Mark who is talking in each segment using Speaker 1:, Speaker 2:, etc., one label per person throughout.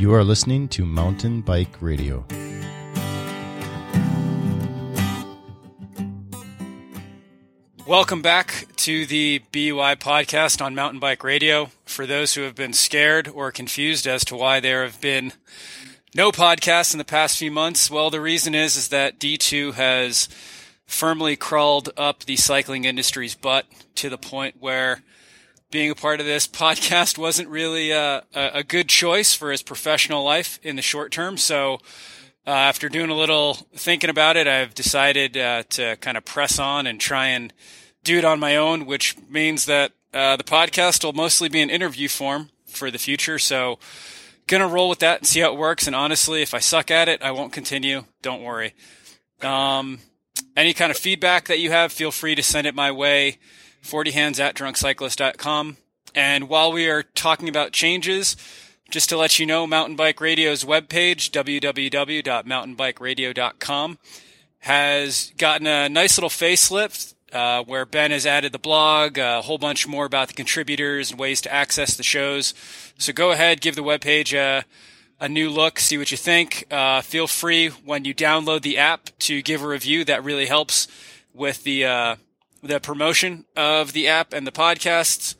Speaker 1: You are listening to Mountain Bike Radio.
Speaker 2: Welcome back to the BUI podcast on Mountain Bike Radio. For those who have been scared or confused as to why there have been no podcasts in the past few months, well, the reason is is that D2 has firmly crawled up the cycling industry's butt to the point where being a part of this podcast wasn't really a, a good choice for his professional life in the short term. So, uh, after doing a little thinking about it, I've decided uh, to kind of press on and try and do it on my own, which means that uh, the podcast will mostly be in interview form for the future. So, gonna roll with that and see how it works. And honestly, if I suck at it, I won't continue. Don't worry. Um, any kind of feedback that you have, feel free to send it my way. 40 hands at drunkcyclist.com. And while we are talking about changes, just to let you know, Mountain Bike Radio's webpage, www.mountainbikeradio.com, has gotten a nice little facelift uh, where Ben has added the blog, a whole bunch more about the contributors and ways to access the shows. So go ahead, give the webpage a, a new look, see what you think. Uh, feel free when you download the app to give a review. That really helps with the uh, the promotion of the app and the podcasts.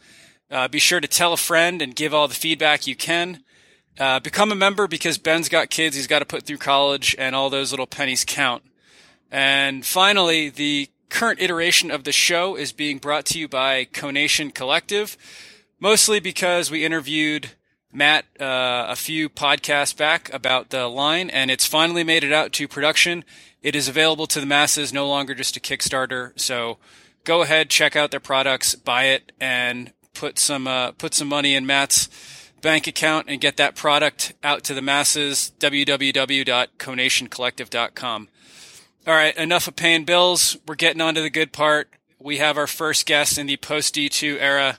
Speaker 2: Uh, be sure to tell a friend and give all the feedback you can. Uh, become a member because Ben's got kids he's got to put through college and all those little pennies count. And finally, the current iteration of the show is being brought to you by Conation Collective, mostly because we interviewed Matt uh, a few podcasts back about the line, and it's finally made it out to production. It is available to the masses, no longer just a Kickstarter. So go ahead, check out their products, buy it, and put some uh, put some money in Matt's bank account and get that product out to the masses. www.conationcollective.com. All right, enough of paying bills. We're getting on to the good part. We have our first guest in the post D2 era,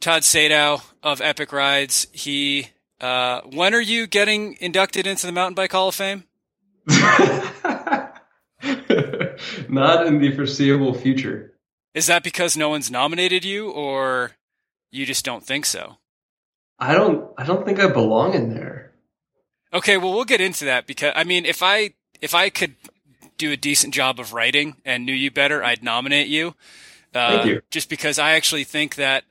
Speaker 2: Todd Sadow of Epic Rides. He, uh, when are you getting inducted into the Mountain Bike Hall of Fame?
Speaker 3: Not in the foreseeable future.
Speaker 2: Is that because no one's nominated you, or you just don't think so?
Speaker 3: I don't. I don't think I belong in there.
Speaker 2: Okay, well, we'll get into that because I mean, if I if I could do a decent job of writing and knew you better, I'd nominate you.
Speaker 3: Uh, Thank you.
Speaker 2: Just because I actually think that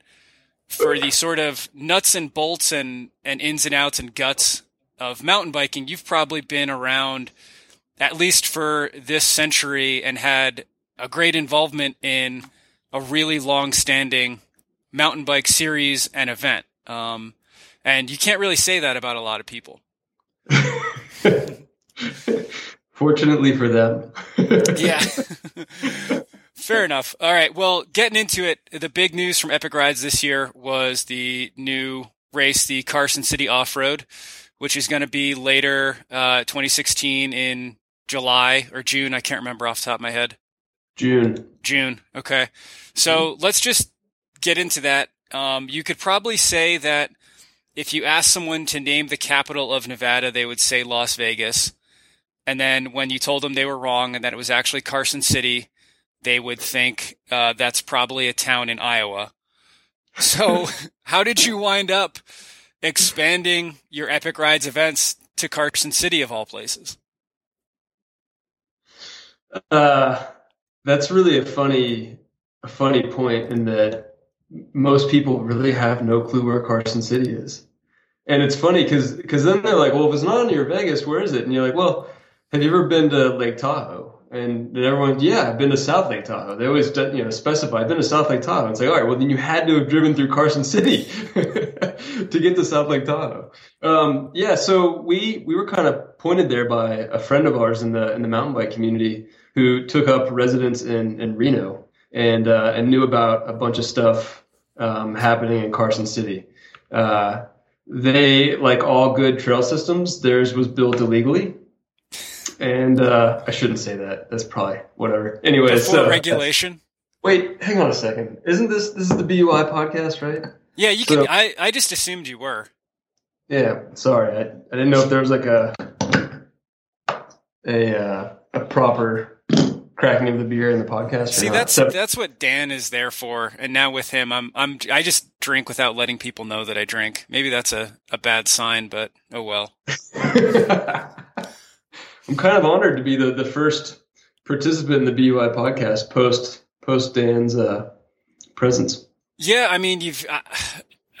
Speaker 2: for the sort of nuts and bolts and and ins and outs and guts of mountain biking, you've probably been around at least for this century and had a great involvement in a really long standing mountain bike series and event. Um, and you can't really say that about a lot of people.
Speaker 3: Fortunately for them.
Speaker 2: yeah. Fair enough. All right. Well, getting into it, the big news from Epic Rides this year was the new race, the Carson City Off Road, which is going to be later, uh, 2016 in July or June. I can't remember off the top of my head.
Speaker 3: June.
Speaker 2: June. Okay. So let's just get into that. Um, you could probably say that if you ask someone to name the capital of Nevada, they would say Las Vegas. And then when you told them they were wrong and that it was actually Carson City, they would think uh, that's probably a town in Iowa. So, how did you wind up expanding your Epic Rides events to Carson City of all places?
Speaker 3: Uh, that's really a funny, a funny point in that most people really have no clue where Carson City is. And it's funny because because then they're like, well, if it's not near Vegas, where is it? And you're like, well, have you ever been to Lake Tahoe? And everyone, yeah, I've been to South Lake Tahoe. They always, you know, specify, I've been to South Lake Tahoe. It's like, all right, well, then you had to have driven through Carson City to get to South Lake Tahoe. Um, yeah, so we we were kind of pointed there by a friend of ours in the in the mountain bike community who took up residence in in Reno and uh, and knew about a bunch of stuff um, happening in Carson City. Uh, they, like all good trail systems, theirs was built illegally. And uh, I shouldn't say that. That's probably whatever. Anyway,
Speaker 2: so regulation.
Speaker 3: Wait, hang on a second. Isn't this this is the BUI podcast, right?
Speaker 2: Yeah, you so, can. I I just assumed you were.
Speaker 3: Yeah, sorry. I, I didn't know if there was like a a uh, a proper cracking of the beer in the podcast.
Speaker 2: See, that's so, that's what Dan is there for. And now with him, I'm I'm I just drink without letting people know that I drink. Maybe that's a, a bad sign, but oh well.
Speaker 3: I'm kind of honored to be the, the first participant in the BUI podcast post post Dan's uh, presence.
Speaker 2: Yeah, I mean, you've. I,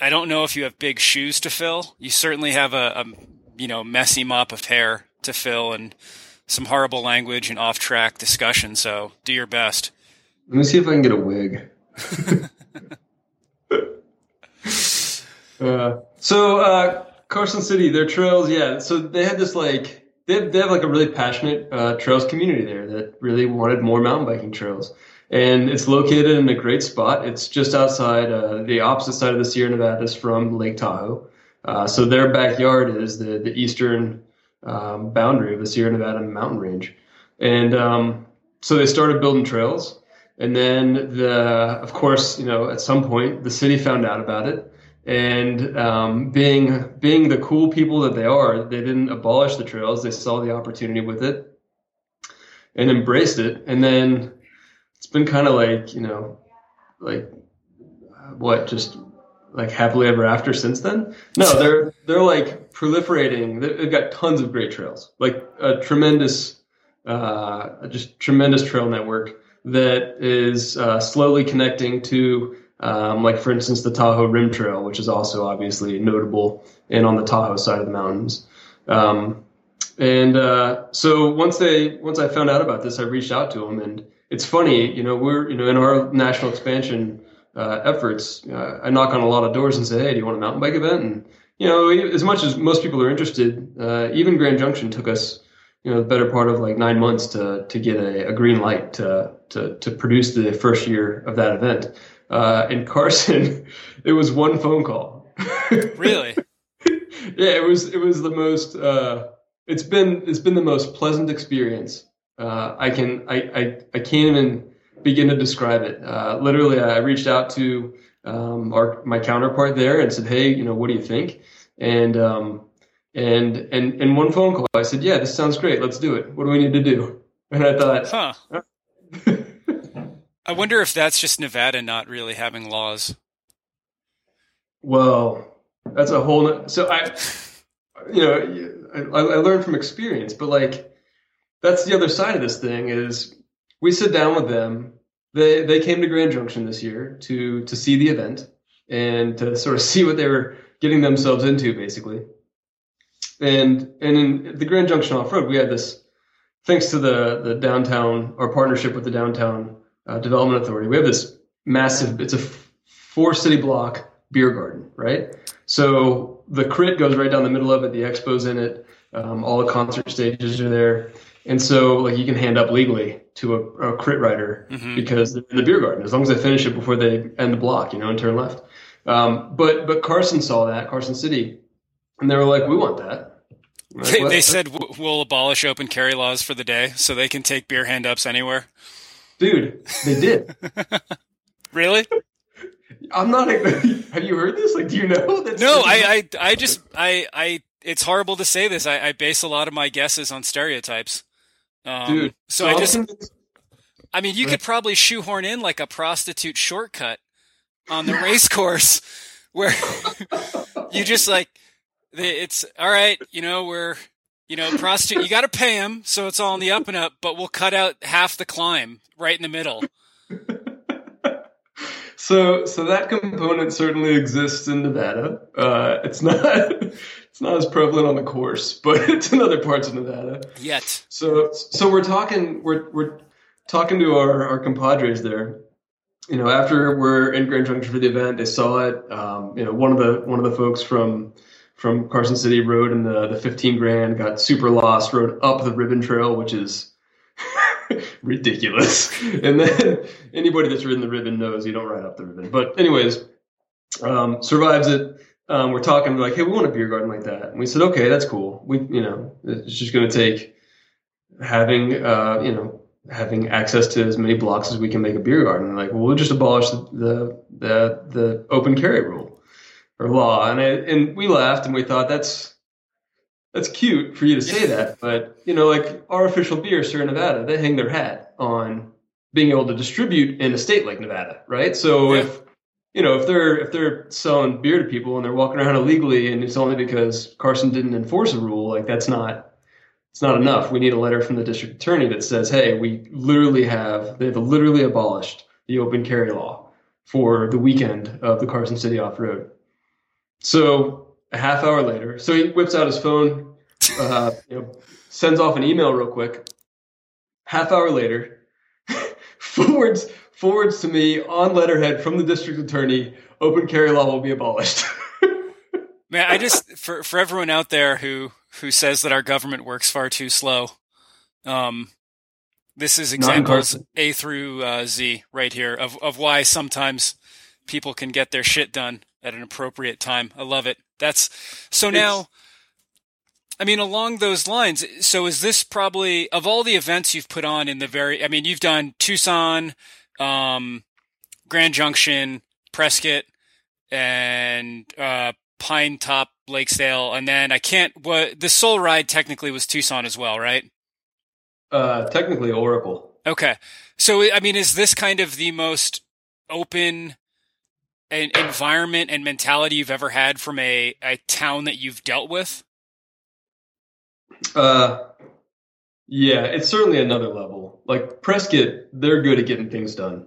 Speaker 2: I don't know if you have big shoes to fill. You certainly have a, a you know messy mop of hair to fill and some horrible language and off track discussion. So do your best.
Speaker 3: Let me see if I can get a wig. uh, so uh, Carson City, their trails, yeah. So they had this like they have, they have like a really passionate uh, trails community there that really wanted more mountain biking trails. And it's located in a great spot. It's just outside uh, the opposite side of the Sierra Nevadas from Lake Tahoe. Uh, so their backyard is the the eastern um, boundary of the Sierra Nevada mountain range, and um, so they started building trails. And then the, of course, you know, at some point the city found out about it, and um, being being the cool people that they are, they didn't abolish the trails. They saw the opportunity with it and embraced it. And then it's been kind of like you know, like what just like happily ever after since then. No, they're they're like proliferating. They've got tons of great trails, like a tremendous, uh, just tremendous trail network that is uh, slowly connecting to um, like for instance, the Tahoe Rim Trail, which is also obviously notable and on the Tahoe side of the mountains. Um, and uh, so once they once I found out about this, I reached out to them, and it's funny, you know, we're you know in our national expansion uh, efforts, uh, I knock on a lot of doors and say, hey, do you want a mountain bike event? And you know, as much as most people are interested, uh, even Grand Junction took us you know the better part of like nine months to to get a, a green light to, to to produce the first year of that event. Uh, in Carson, it was one phone call.
Speaker 2: really?
Speaker 3: yeah, it was. It was the most. Uh, it's been. It's been the most pleasant experience. Uh, I can. I, I. I can't even begin to describe it. Uh, literally, I reached out to um, our my counterpart there and said, "Hey, you know, what do you think?" And um, and and in one phone call, I said, "Yeah, this sounds great. Let's do it. What do we need to do?" And I thought,
Speaker 2: huh. I wonder if that's just Nevada not really having laws.
Speaker 3: Well, that's a whole. So I, you know, I, I learned from experience, but like, that's the other side of this thing is we sit down with them. They they came to Grand Junction this year to to see the event and to sort of see what they were getting themselves into, basically. And and in the Grand Junction off road, we had this thanks to the the downtown our partnership with the downtown uh, Development Authority, we have this massive, it's a four city block beer garden, right? So the crit goes right down the middle of it, the expo's in it, um, all the concert stages are there. And so, like, you can hand up legally to a, a crit rider mm-hmm. because they're in the beer garden, as long as they finish it before they end the block, you know, and turn left. Um, but but Carson saw that, Carson City, and they were like, we want that.
Speaker 2: Like, they, they, said we'll abolish open carry laws for the day, so they can take beer hand ups anywhere.
Speaker 3: Dude, they did.
Speaker 2: really?
Speaker 3: I'm not. Have you heard this? Like, do you know?
Speaker 2: That's no, I, I, I just, I, I. It's horrible to say this. I, I base a lot of my guesses on stereotypes. Um, Dude, so I just. I mean, you could probably shoehorn in like a prostitute shortcut on the race course, where you just like, it's all right. You know, we're you know, prostitute, you got to pay them, so it's all in the up and up. But we'll cut out half the climb right in the middle.
Speaker 3: so, so that component certainly exists in Nevada. Uh, it's not, it's not as prevalent on the course, but it's in other parts of Nevada.
Speaker 2: Yet.
Speaker 3: So, so we're talking, we're we're talking to our our compadres there. You know, after we're in Grand Junction for the event, they saw it. Um, you know, one of the one of the folks from from Carson City rode in the, the 15 grand, got super lost, rode up the ribbon trail, which is ridiculous. And then anybody that's ridden the ribbon knows you don't ride up the ribbon. But anyways, um, survives it. Um, we're talking like, hey, we want a beer garden like that. And we said, okay, that's cool. We, you know, it's just going to take having, uh, you know, having access to as many blocks as we can make a beer garden. Like, well, we'll just abolish the, the, the, the open carry rule or law. And I, and we laughed and we thought that's that's cute for you to say that, but you know, like our official beer, Sierra Nevada, they hang their hat on being able to distribute in a state like Nevada, right? So
Speaker 2: Yeah.
Speaker 3: if you know if they're if they're selling beer to people and they're walking around illegally and it's only because Carson didn't enforce a rule, like that's not it's not enough. We need a letter from the district attorney that says, "Hey, we literally have they've literally abolished the open carry law for the weekend of the Carson City off road." So a half hour later, so he whips out his phone, uh, you know, sends off an email real quick. Half hour later, forwards forwards to me on letterhead from the district attorney, open carry law will be abolished.
Speaker 2: Man, I just for for everyone out there who who says that our government works far too slow, um, this is examples A through uh, Z right here of of why sometimes people can get their shit done at an appropriate time. I love it. That's so now. I mean, along those lines. So, is this probably of all the events you've put on in the very? I mean, you've done Tucson, um, Grand Junction, Prescott, and uh, Pine Top, Lakeside, and then I can't. What the Soul Ride technically was Tucson as well, right?
Speaker 3: uh, technically, Oracle.
Speaker 2: Okay, so I mean, is this kind of the most open en- environment and mentality you've ever had from a, a town that you've dealt with?
Speaker 3: Uh, yeah, it's certainly another level. Like Prescott, they're good at getting things done.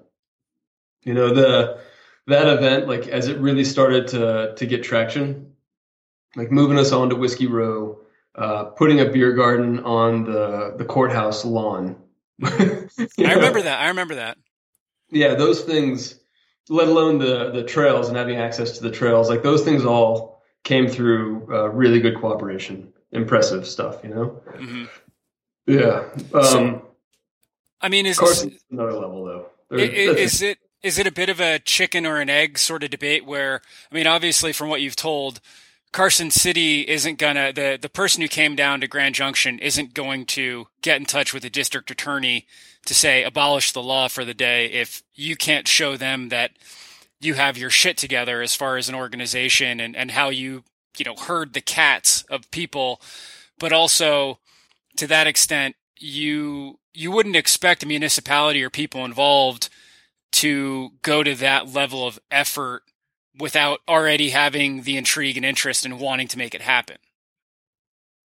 Speaker 3: You know, the that event, like as it really started to to get traction, like moving us on to Whiskey Row, uh, putting a beer garden on the the courthouse lawn.
Speaker 2: I remember that. I remember that.
Speaker 3: Yeah, those things, let alone the the trails and having access to the trails, like those things all came through uh, really good cooperation. Impressive stuff, you know.
Speaker 2: hmm
Speaker 3: Yeah. Um,
Speaker 2: So, I mean, is this,
Speaker 3: another level though.
Speaker 2: I-
Speaker 3: There-
Speaker 2: i-
Speaker 3: that's-
Speaker 2: is it is it a bit of a chicken or an egg sort of debate where I mean obviously from what you've told Carson City isn't gonna the the person who came down to Grand Junction isn't going to get in touch with the district attorney to say abolish the law for the day if you can't show them that you have your shit together as far as an organization and, and how you you know herd the cats of people but also to that extent you you wouldn't expect a municipality or people involved to go to that level of effort without already having the intrigue and interest in wanting to make it happen.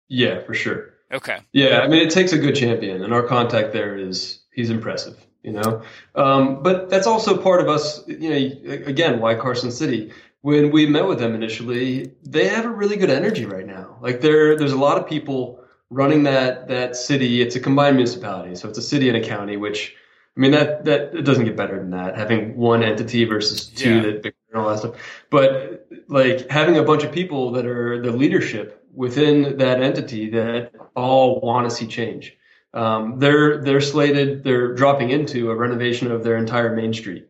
Speaker 3: yeah, for sure.
Speaker 2: Okay.
Speaker 3: Yeah, I mean, it takes a good champion, and our contact there is he's impressive, you know. Um, but that's also part of us, you know. Again, why Carson City? When we met with them initially, they have a really good energy right now. Like there, there's a lot of people running that that city. It's a combined municipality, so it's a city and a county. Which, I mean, that that it doesn't get better than that. Having one entity versus two
Speaker 2: Yeah.
Speaker 3: that and all that stuff. But like having a bunch of people that are the leadership within that entity that all want to see change. Um, they're they're slated. They're dropping into a renovation of their entire main street.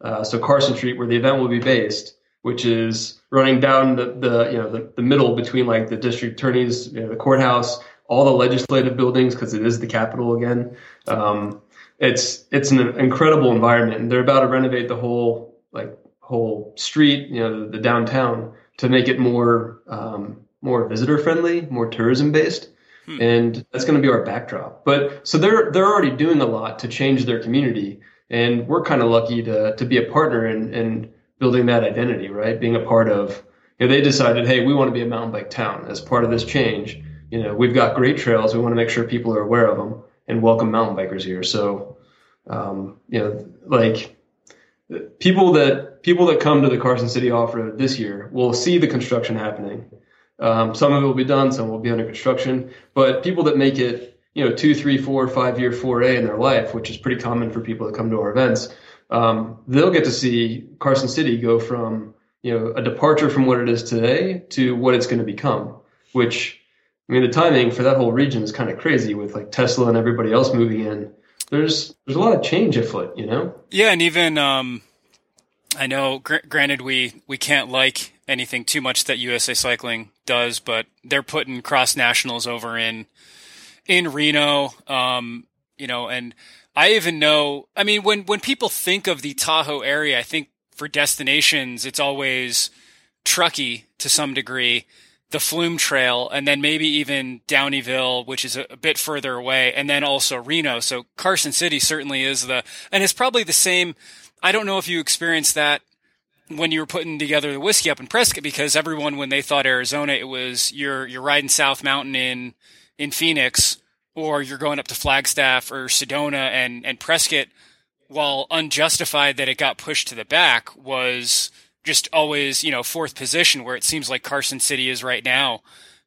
Speaker 3: Uh, so Carson Street, where the event will be based, which is running down the, the you know the, the middle between like the district attorneys, you know, the courthouse, all the legislative buildings because it is the capital again. Um, it's it's an incredible environment, and they're about to renovate the whole like whole street, you know, the, the downtown to make it more um, more visitor friendly, more tourism based.
Speaker 2: Hmm.
Speaker 3: And that's going to be our backdrop. But so they're they're already doing a lot to change their community, and we're kind of lucky to to be a partner in, in building that identity, right? Being a part of. You know, they decided, hey, we want to be a mountain bike town as part of this change. You know, we've got great trails. We want to make sure people are aware of them and welcome mountain bikers here. So, um, you know, like people that people that come to the Carson City Off Road this year will see the construction happening. Um, some of it will be done, some will be under construction. But people that make it, you know, two, three, four, five year foray in their life, which is pretty common for people that come to our events, um, they'll get to see Carson City go from you know a departure from what it is today to what it's going to become. Which I mean, the timing for that whole region is kind of crazy with like Tesla and everybody else moving in. There's there's a lot of change afoot, you know.
Speaker 2: Yeah, and even um, I know. Gr- granted, we we can't like anything too much that USA Cycling does, but they're putting cross nationals over in in Reno. Um, you know, and I even know. I mean, when when people think of the Tahoe area, I think for destinations, it's always Truckee to some degree. The Flume Trail, and then maybe even Downieville, which is a, bit further away, and then also Reno. So Carson City certainly is the, and it's probably the same. I don't know if you experienced that when you were putting together the whiskey up in Prescott, because everyone, when they thought Arizona, it was you're you're riding South Mountain in in Phoenix, or you're going up to Flagstaff or Sedona, and and Prescott, while unjustified that it got pushed to the back, was just always, you know, fourth position where it seems like Carson City is right now.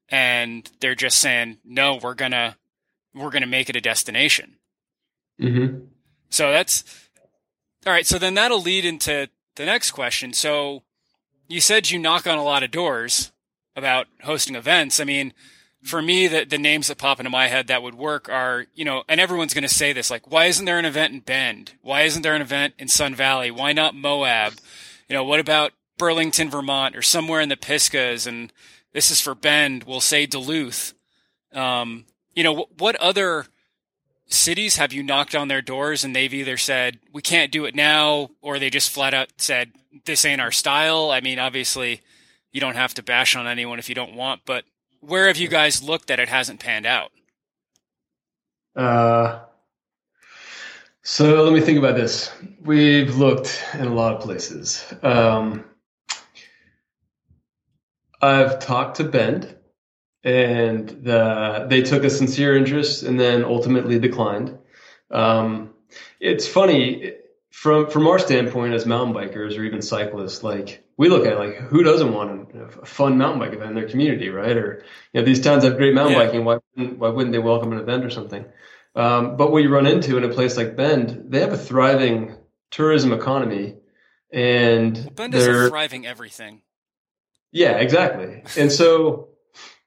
Speaker 2: And they're just saying, no, we're gonna, we're gonna make it a destination.
Speaker 3: Mm-hmm.
Speaker 2: So that's all right. So then that'll lead into the next question. So you said you knock on a lot of doors about hosting events. I mean, for me, the, the names that pop into my head that would work are, you know, and everyone's going to say this, like, why isn't there an event in Bend? Why isn't there an event in Sun Valley? Why not Moab? You know, what about Burlington, Vermont, or somewhere in the Pisgah? And this is for Bend. We'll say Duluth. Um, you know, what other cities have you knocked on their doors and they've either said we can't do it now, or they just flat out said this ain't our style? I mean, obviously, you don't have to bash on anyone if you don't want, but where have you guys looked that it hasn't panned out?
Speaker 3: Uh, so let me think about this. We've looked in a lot of places. Um, I've talked to Bend, and the, they took a sincere interest and then ultimately declined. Um, it's funny from from our standpoint as mountain bikers or even cyclists. Like we look at it, like who doesn't want a, fun mountain bike event in their community, right? Or you know these towns have great mountain yeah. biking. Why wouldn't, why wouldn't they welcome an event or something? Um, but what you run into in a place like Bend, they have a thriving tourism economy, and
Speaker 2: well, Bend is a thriving everything.
Speaker 3: Yeah, exactly. And so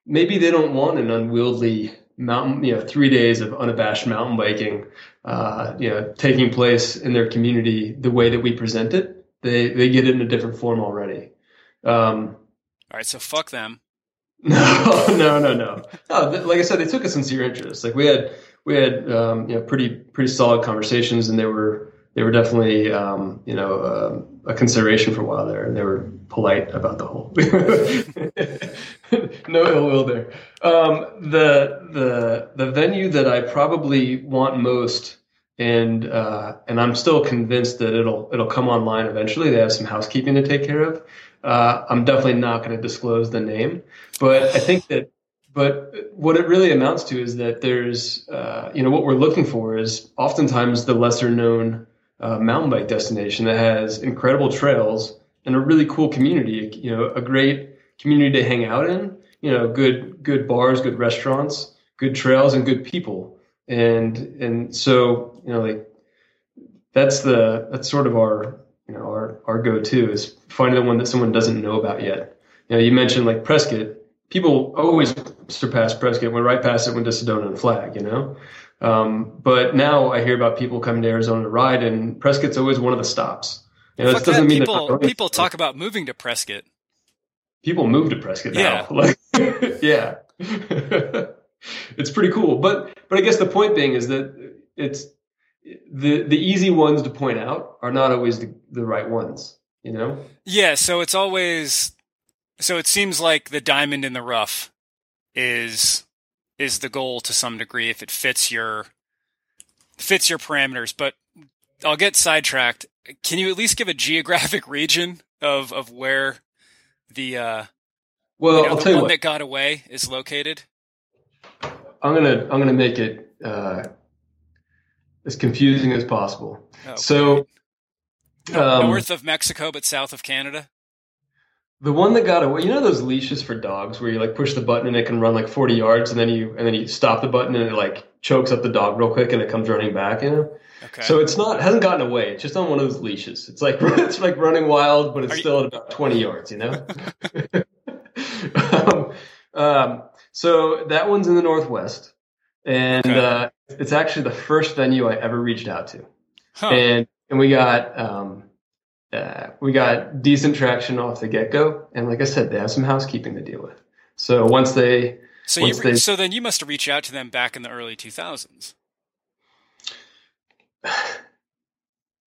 Speaker 3: maybe they don't want an unwieldy mountain, you know, three days of unabashed mountain biking, uh, you know, taking place in their community the way that we present it. They they get it in a different form already. Um,
Speaker 2: All right, so fuck them.
Speaker 3: No, no, no, no. no like I said, they took a sincere interest. Like we had we had um, you know pretty pretty solid conversations, and they were they were definitely um, you know uh, a consideration for a while there, and they were polite about the whole. no ill will there. Um, the the the venue that I probably want most, and uh, and I'm still convinced that it'll it'll come online eventually. They have some housekeeping to take care of. Uh, I'm definitely not going to disclose the name, but I think that but what it really amounts to is that there's, uh, you know, what we're looking for is oftentimes the lesser known uh, mountain bike destination that has incredible trails and a really cool community, you know, a great community to hang out in, you know, good, good bars, good restaurants, good trails and good people. And, and so, you know, like that's the, that's sort of our, you know, our, our go-to is finding the one that someone doesn't know about yet. You know, you mentioned like Prescott, people always surpass Prescott, went right past it, went to Sedona and Flag, you know? Um, but now I hear about people coming to Arizona to ride, and Prescott's always one of the stops.
Speaker 2: You know, doesn't that. mean people, people talk about moving to Prescott.
Speaker 3: People move to Prescott now. Yeah. Like, yeah. it's pretty cool. But, but I guess the point being is that it's the, the easy ones to point out are not always the, the right ones, you know?
Speaker 2: Yeah. So it's always so it seems like the diamond in the rough is is the goal to some degree if it fits your fits your parameters. But I'll get sidetracked. Can you at least give a geographic region of of where the uh,
Speaker 3: well,
Speaker 2: you know,
Speaker 3: I'll tell
Speaker 2: one
Speaker 3: you what.
Speaker 2: that got away is located?
Speaker 3: I'm gonna I'm gonna make it uh, as confusing as possible. Oh, so,
Speaker 2: um, north of Mexico but south of Canada.
Speaker 3: The one that got away, you know those leashes for dogs where you like push the button and it can run like 40 yards and then you and then you stop the button and it like chokes up the dog real quick and it comes running back, you know? Okay. So it's not hasn't gotten away. It's just on one of those leashes. It's like it's like running wild, but it's Are still you... at about 20 yards, you know? um, um, so that one's in the northwest, and okay. uh, it's actually the first venue I ever reached out to, huh. and and we got um, uh, we got decent traction off the get go, and like I said, they have some housekeeping to deal with. So once they,
Speaker 2: so
Speaker 3: once
Speaker 2: you,
Speaker 3: they,
Speaker 2: so then you must have reached out to them back in the early two thousands.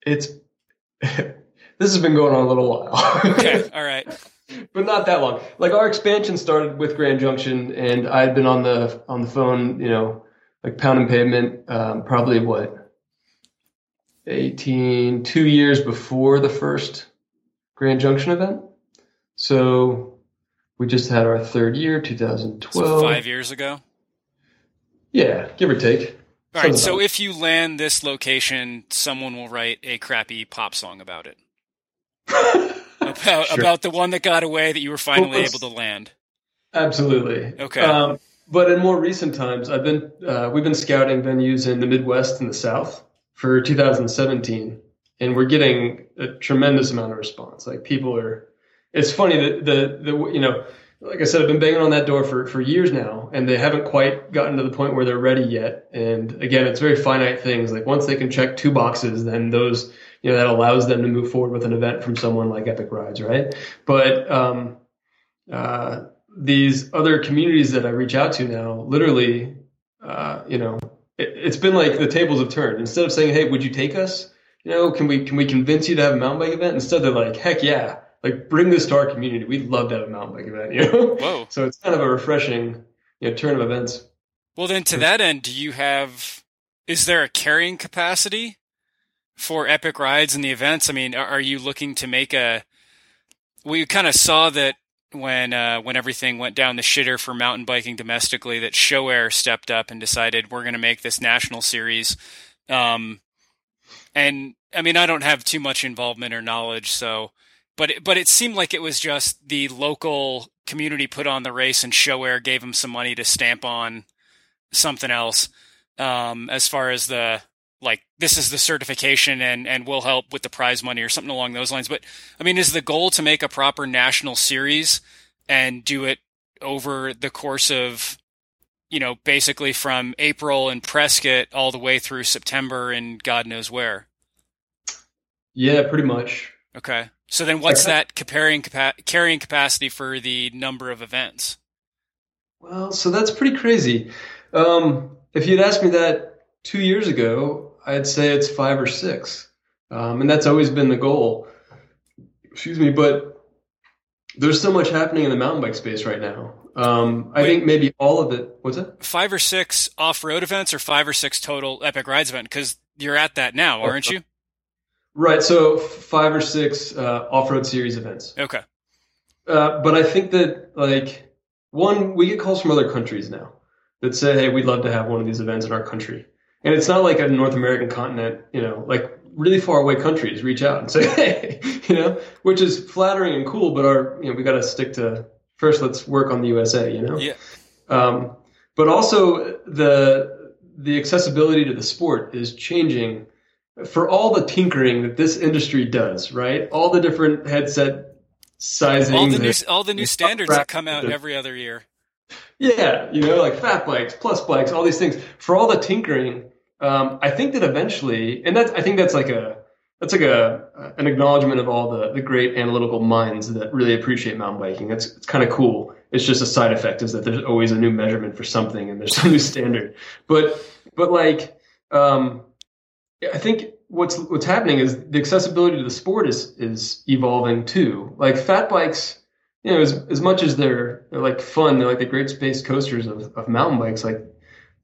Speaker 3: It's this has been going on a little while.
Speaker 2: okay, all right.
Speaker 3: but not that long. Like our expansion started with Grand Junction, and I had been on the on the phone, you know, like pound and pavement, um, probably what 18, two years before the first Grand Junction event. So we just had our third year, 2012.
Speaker 2: So five years ago.
Speaker 3: Yeah, give or take.
Speaker 2: All right. So if you land this location, someone will write a crappy pop song about it. about, sure. about the one that got away that you were finally well, able to land.
Speaker 3: Absolutely.
Speaker 2: Okay.
Speaker 3: Um, but in more recent times, I've been uh, we've been scouting venues in the Midwest and the South for 2017, and we're getting a tremendous amount of response. Like people are. It's funny that the the you know like I said, I've been banging on that door for, for years now, and they haven't quite gotten to the point where they're ready yet. And again, it's very finite things. Like once they can check two boxes, then those, you know, that allows them to move forward with an event from someone like Epic Rides, right? But um, uh, these other communities that I reach out to now, literally, uh, you know, it, it's been like the tables have turned. Instead of saying, "Hey, would you take us?" You know, can we can we convince you to have a mountain bike event? Instead, they're like, "Heck yeah!" like bring this to our community. We'd love to have a mountain bike event, you know?
Speaker 2: Whoa.
Speaker 3: So it's kind of a refreshing, you know, turn of events.
Speaker 2: Well, then to that end, do you have, is there a carrying capacity for epic rides and the events? I mean, are you looking to make a, we kind of saw that when, uh, when everything went down the shitter for mountain biking domestically, that ShoAir stepped up and decided we're going to make this national series. Um, and I mean, I don't have too much involvement or knowledge, so but it, but it seemed like it was just the local community put on the race, and ShoAir gave him some money to stamp on something else. Um, as far as the like, this is the certification, and and will help with the prize money or something along those lines. But I mean, is the goal to make a proper national series and do it over the course of you know, basically from April in Prescott all the way through September and God knows where.
Speaker 3: Yeah, pretty much.
Speaker 2: Okay. So then, what's that carrying capa- carrying capacity for the number of events?
Speaker 3: Well, so that's pretty crazy. Um, if you'd asked me that two years ago, I'd say it's five or six, um, and that's always been the goal. Excuse me, but there's so much happening in the mountain bike space right now. Um, I Wait, think maybe all of it. What's it?
Speaker 2: Five or six off-road events, or five or six total Epic Rides event? Because you're at that now, aren't you?
Speaker 3: Right. So five or six uh, off-road series events.
Speaker 2: Okay.
Speaker 3: Uh, but I think that like one, we get calls from other countries now that say, "Hey, we'd love to have one of these events in our country." And it's not like a North American continent, you know, like really far away countries reach out and say, "Hey," you know, which is flattering and cool. But our, you know, we got to stick to first. Let's work on the USA, you know.
Speaker 2: Yeah.
Speaker 3: Um, but also the the accessibility to the sport is changing for all the tinkering that this industry does, right? All the different headset sizing,
Speaker 2: all the new, all the new standards that come out every other year.
Speaker 3: Yeah, you know, like fat bikes, plus bikes, all these things. For all the tinkering, um, I think that eventually, and that's I think that's like a that's like a an acknowledgement of all the the great analytical minds that really appreciate mountain biking. It's it's kind of cool. It's just a side effect is that there's always a new measurement for something and there's some new standard. But but like um, I think what's what's happening is the accessibility to the sport is is evolving too. Like fat bikes, you know, as as much as they're they're like fun, they're like the great space coasters of, of mountain bikes. Like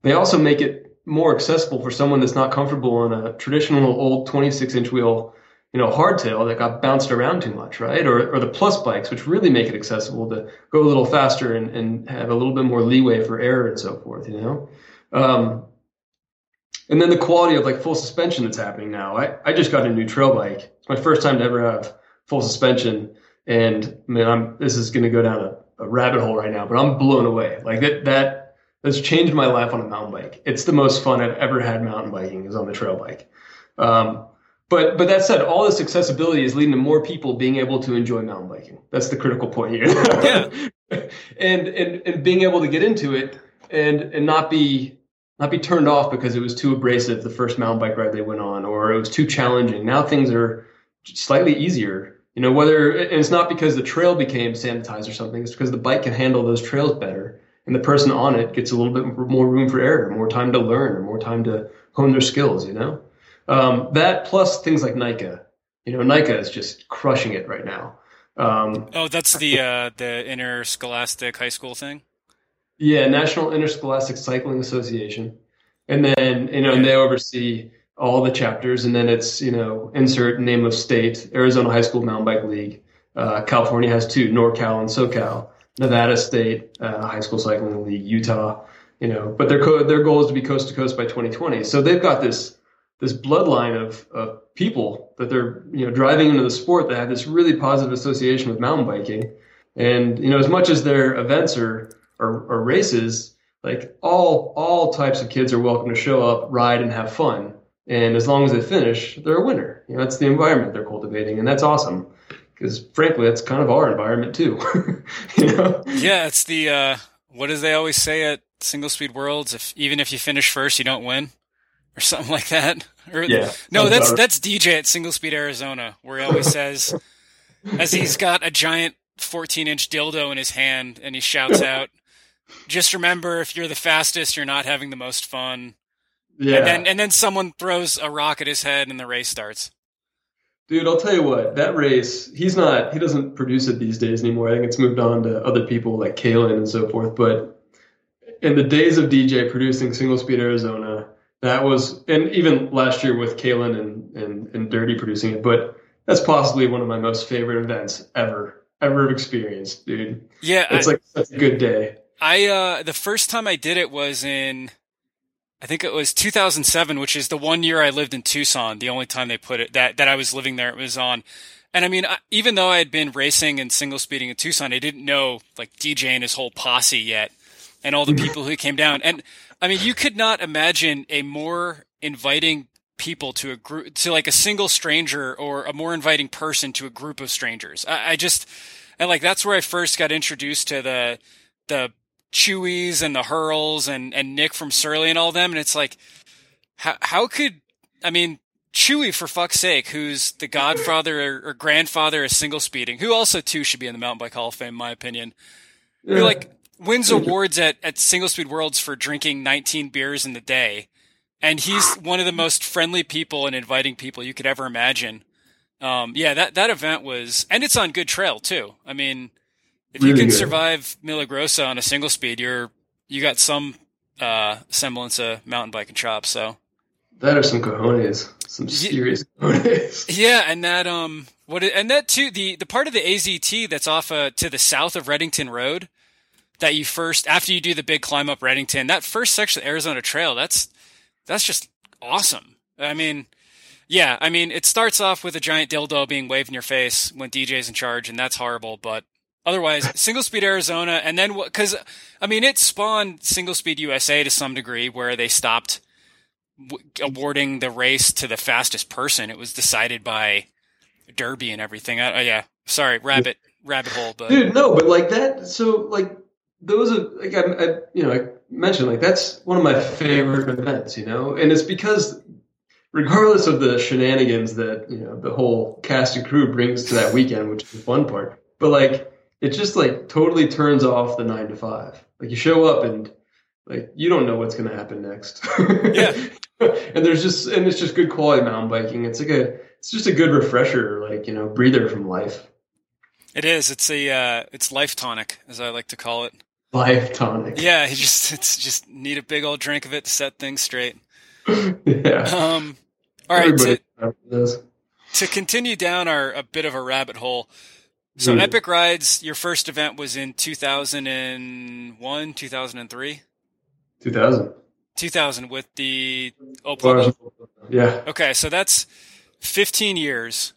Speaker 3: they also make it more accessible for someone that's not comfortable on a traditional old 26 inch wheel, you know, hardtail that got bounced around too much, right? Or or the plus bikes, which really make it accessible to go a little faster and, and have a little bit more leeway for error and so forth, you know. Um, and then the quality of like full suspension that's happening now. I, I just got a new trail bike. It's my first time to ever have full suspension. And man, I'm, this is going to go down a, a, rabbit hole right now, but I'm blown away. Like that, that has changed my life on a mountain bike. It's the most fun I've ever had mountain biking is on the trail bike. Um, but, but that said, all this accessibility is leading to more people being able to enjoy mountain biking. That's the critical point here.
Speaker 2: yeah.
Speaker 3: and, and, and being able to get into it and, and not be, not be turned off because it was too abrasive the first mountain bike ride they went on or it was too challenging. Now things are slightly easier. You know, whether and it's not because the trail became sanitized or something, it's because the bike can handle those trails better and the person on it gets a little bit more room for error, more time to learn, or more time to hone their skills, you know? Um, that plus things like NICA. You know, NICA is just crushing it right now. Um,
Speaker 2: Oh, that's the uh, the interscholastic high school thing.
Speaker 3: yeah, National Interscholastic Cycling Association, and then you know, and they oversee all the chapters, and then it's you know, insert name of state, Arizona High School Mountain Bike League. Uh, California has two, NorCal and SoCal. Nevada State uh, High School Cycling League, Utah. You know, but their co- their goal is to be coast to coast by 2020. So they've got this this bloodline of, of people that they're you know driving into the sport that have this really positive association with mountain biking. And you know, as much as their events are are, are races, like all all types of kids are welcome to show up, ride, and have fun. And as long as they finish, they're a winner. You know, that's the environment they're cultivating, and that's awesome. Because frankly, that's kind of our environment too. you know?
Speaker 2: Yeah, it's the uh, what do they always say at single speed worlds? If even if you finish first, you don't win, or something like that. Or,
Speaker 3: Yeah,
Speaker 2: no, that's that's DJ at Single Speed Arizona, where he always says, as he's got a giant 14 inch dildo in his hand, and he shouts out, "Just remember, if you're the fastest, you're not having the most fun."
Speaker 3: Yeah.
Speaker 2: And then and then someone throws a rock at his head, and the race starts.
Speaker 3: Dude, I'll tell you what, that race, he's not, he doesn't produce it these days anymore. I think it's moved on to other people like Kalen and so forth. But in the days of DJ producing Single Speed Arizona, that was, and even last year with Kalen and, and, and Dirty producing it, but that's possibly one of my most favorite events ever, ever experienced, dude.
Speaker 2: Yeah,
Speaker 3: It's
Speaker 2: I,
Speaker 3: like such a good day.
Speaker 2: I uh, the first time I did it was in, I think it was 2007, which is the one year I lived in Tucson. The only time they put it that that I was living there, it was on. And I mean, I, even though I had been racing and single speeding in Tucson, I didn't know like DJ and his whole posse yet, and all the mm-hmm. people who came down. And I mean, you could not imagine a more inviting people to a group to like a single stranger or a more inviting person to a group of strangers. I, I just and like that's where I first got introduced to the the Chewies and the Hurls and and Nick from Surly and all them. And it's like, how how could I mean Chewy for fuck's sake, who's the godfather or, or grandfather of single speeding, who also too should be in the mountain bike hall of fame, in my opinion. Who like wins awards at at single speed worlds for drinking 19 beers in the day, and he's one of the most friendly people and inviting people you could ever imagine. Um, yeah, that that event was, and it's on good trail too. I mean, if you can
Speaker 3: good.
Speaker 2: survive Milagrosa on a single speed, you're you got some uh, semblance of mountain biking chops. So
Speaker 3: That are some cojones, some serious cojones.
Speaker 2: yeah, and that um, what it, and that too the the part of the AZT that's off uh, to the south of Redington Road that you first after you do the big climb up Redington, that first section of the Arizona Trail, that's that's just awesome. I mean. Yeah, I mean, it starts off with a giant dildo being waved in your face when DJ's in charge, and that's horrible. But otherwise, single speed Arizona, and then because I mean, it spawned single speed USA to some degree, where they stopped w- awarding the race to the fastest person. It was decided by Derby and everything. I, oh, yeah, sorry, rabbit rabbit hole, but
Speaker 3: Dude, no, but like that. So like those are like I, I you know I mentioned like that's one of my favorite events. You know, and it's because regardless of the shenanigans that you know the whole cast and crew brings to that weekend, which is the fun part, but like it just like totally turns off the nine to five. Like you show up and like you don't know what's going to happen next.
Speaker 2: Yeah.
Speaker 3: and there's just and it's just good quality mountain biking. It's like a it's just a good refresher, like you know, breather from life.
Speaker 2: it is. It's a uh, it's life tonic, as I like to call it.
Speaker 3: Life tonic.
Speaker 2: Yeah, you just it's just need a big old drink of it to set things straight.
Speaker 3: yeah.
Speaker 2: Um, all right, to, to continue down our a bit of a rabbit hole. So
Speaker 3: Hmm.
Speaker 2: Epic Rides, your first event was in 2001, 2003,
Speaker 3: 2000.
Speaker 2: 2000 with the Opal.
Speaker 3: Yeah.
Speaker 2: Okay, so that's 15 years.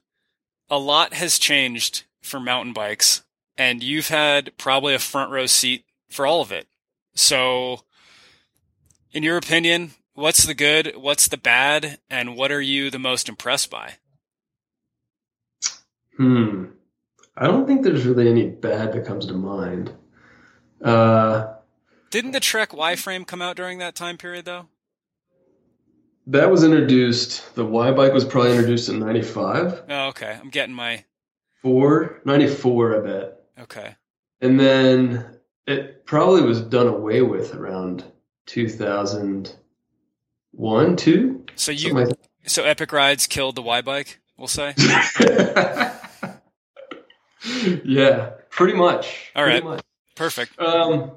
Speaker 2: A lot has changed for mountain bikes, and you've had probably a front row seat for all of it. So, in your opinion, what's the good, what's the bad, and what are you the most impressed by?
Speaker 3: Hmm. I don't think there's really any bad that comes to mind. Uh,
Speaker 2: Didn't the Trek Y frame come out during that time period, though?
Speaker 3: that was introduced. The Y bike was probably introduced in 95.
Speaker 2: Oh, okay. I'm getting my.
Speaker 3: Four, 94, I bet.
Speaker 2: Okay.
Speaker 3: And then it probably was done away with around 2001, 2?
Speaker 2: So you,
Speaker 3: like
Speaker 2: so Epic Rides killed the Y bike, we'll say.
Speaker 3: yeah, pretty much.
Speaker 2: All
Speaker 3: pretty
Speaker 2: right.
Speaker 3: much.
Speaker 2: Perfect.
Speaker 3: Um,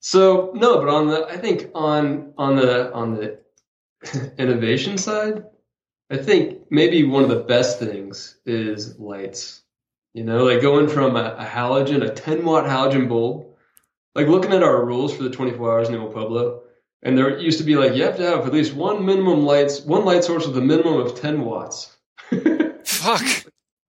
Speaker 3: so no, but on the I think on on the on the innovation side, I think maybe one of the best things is lights. You know, like going from a, a halogen, a 10 watt halogen bulb, like looking at our rules for the 24 hours in Old Pueblo, and there used to be like you have to have at least one minimum lights, one light source with a minimum of 10 watts.
Speaker 2: Fuck.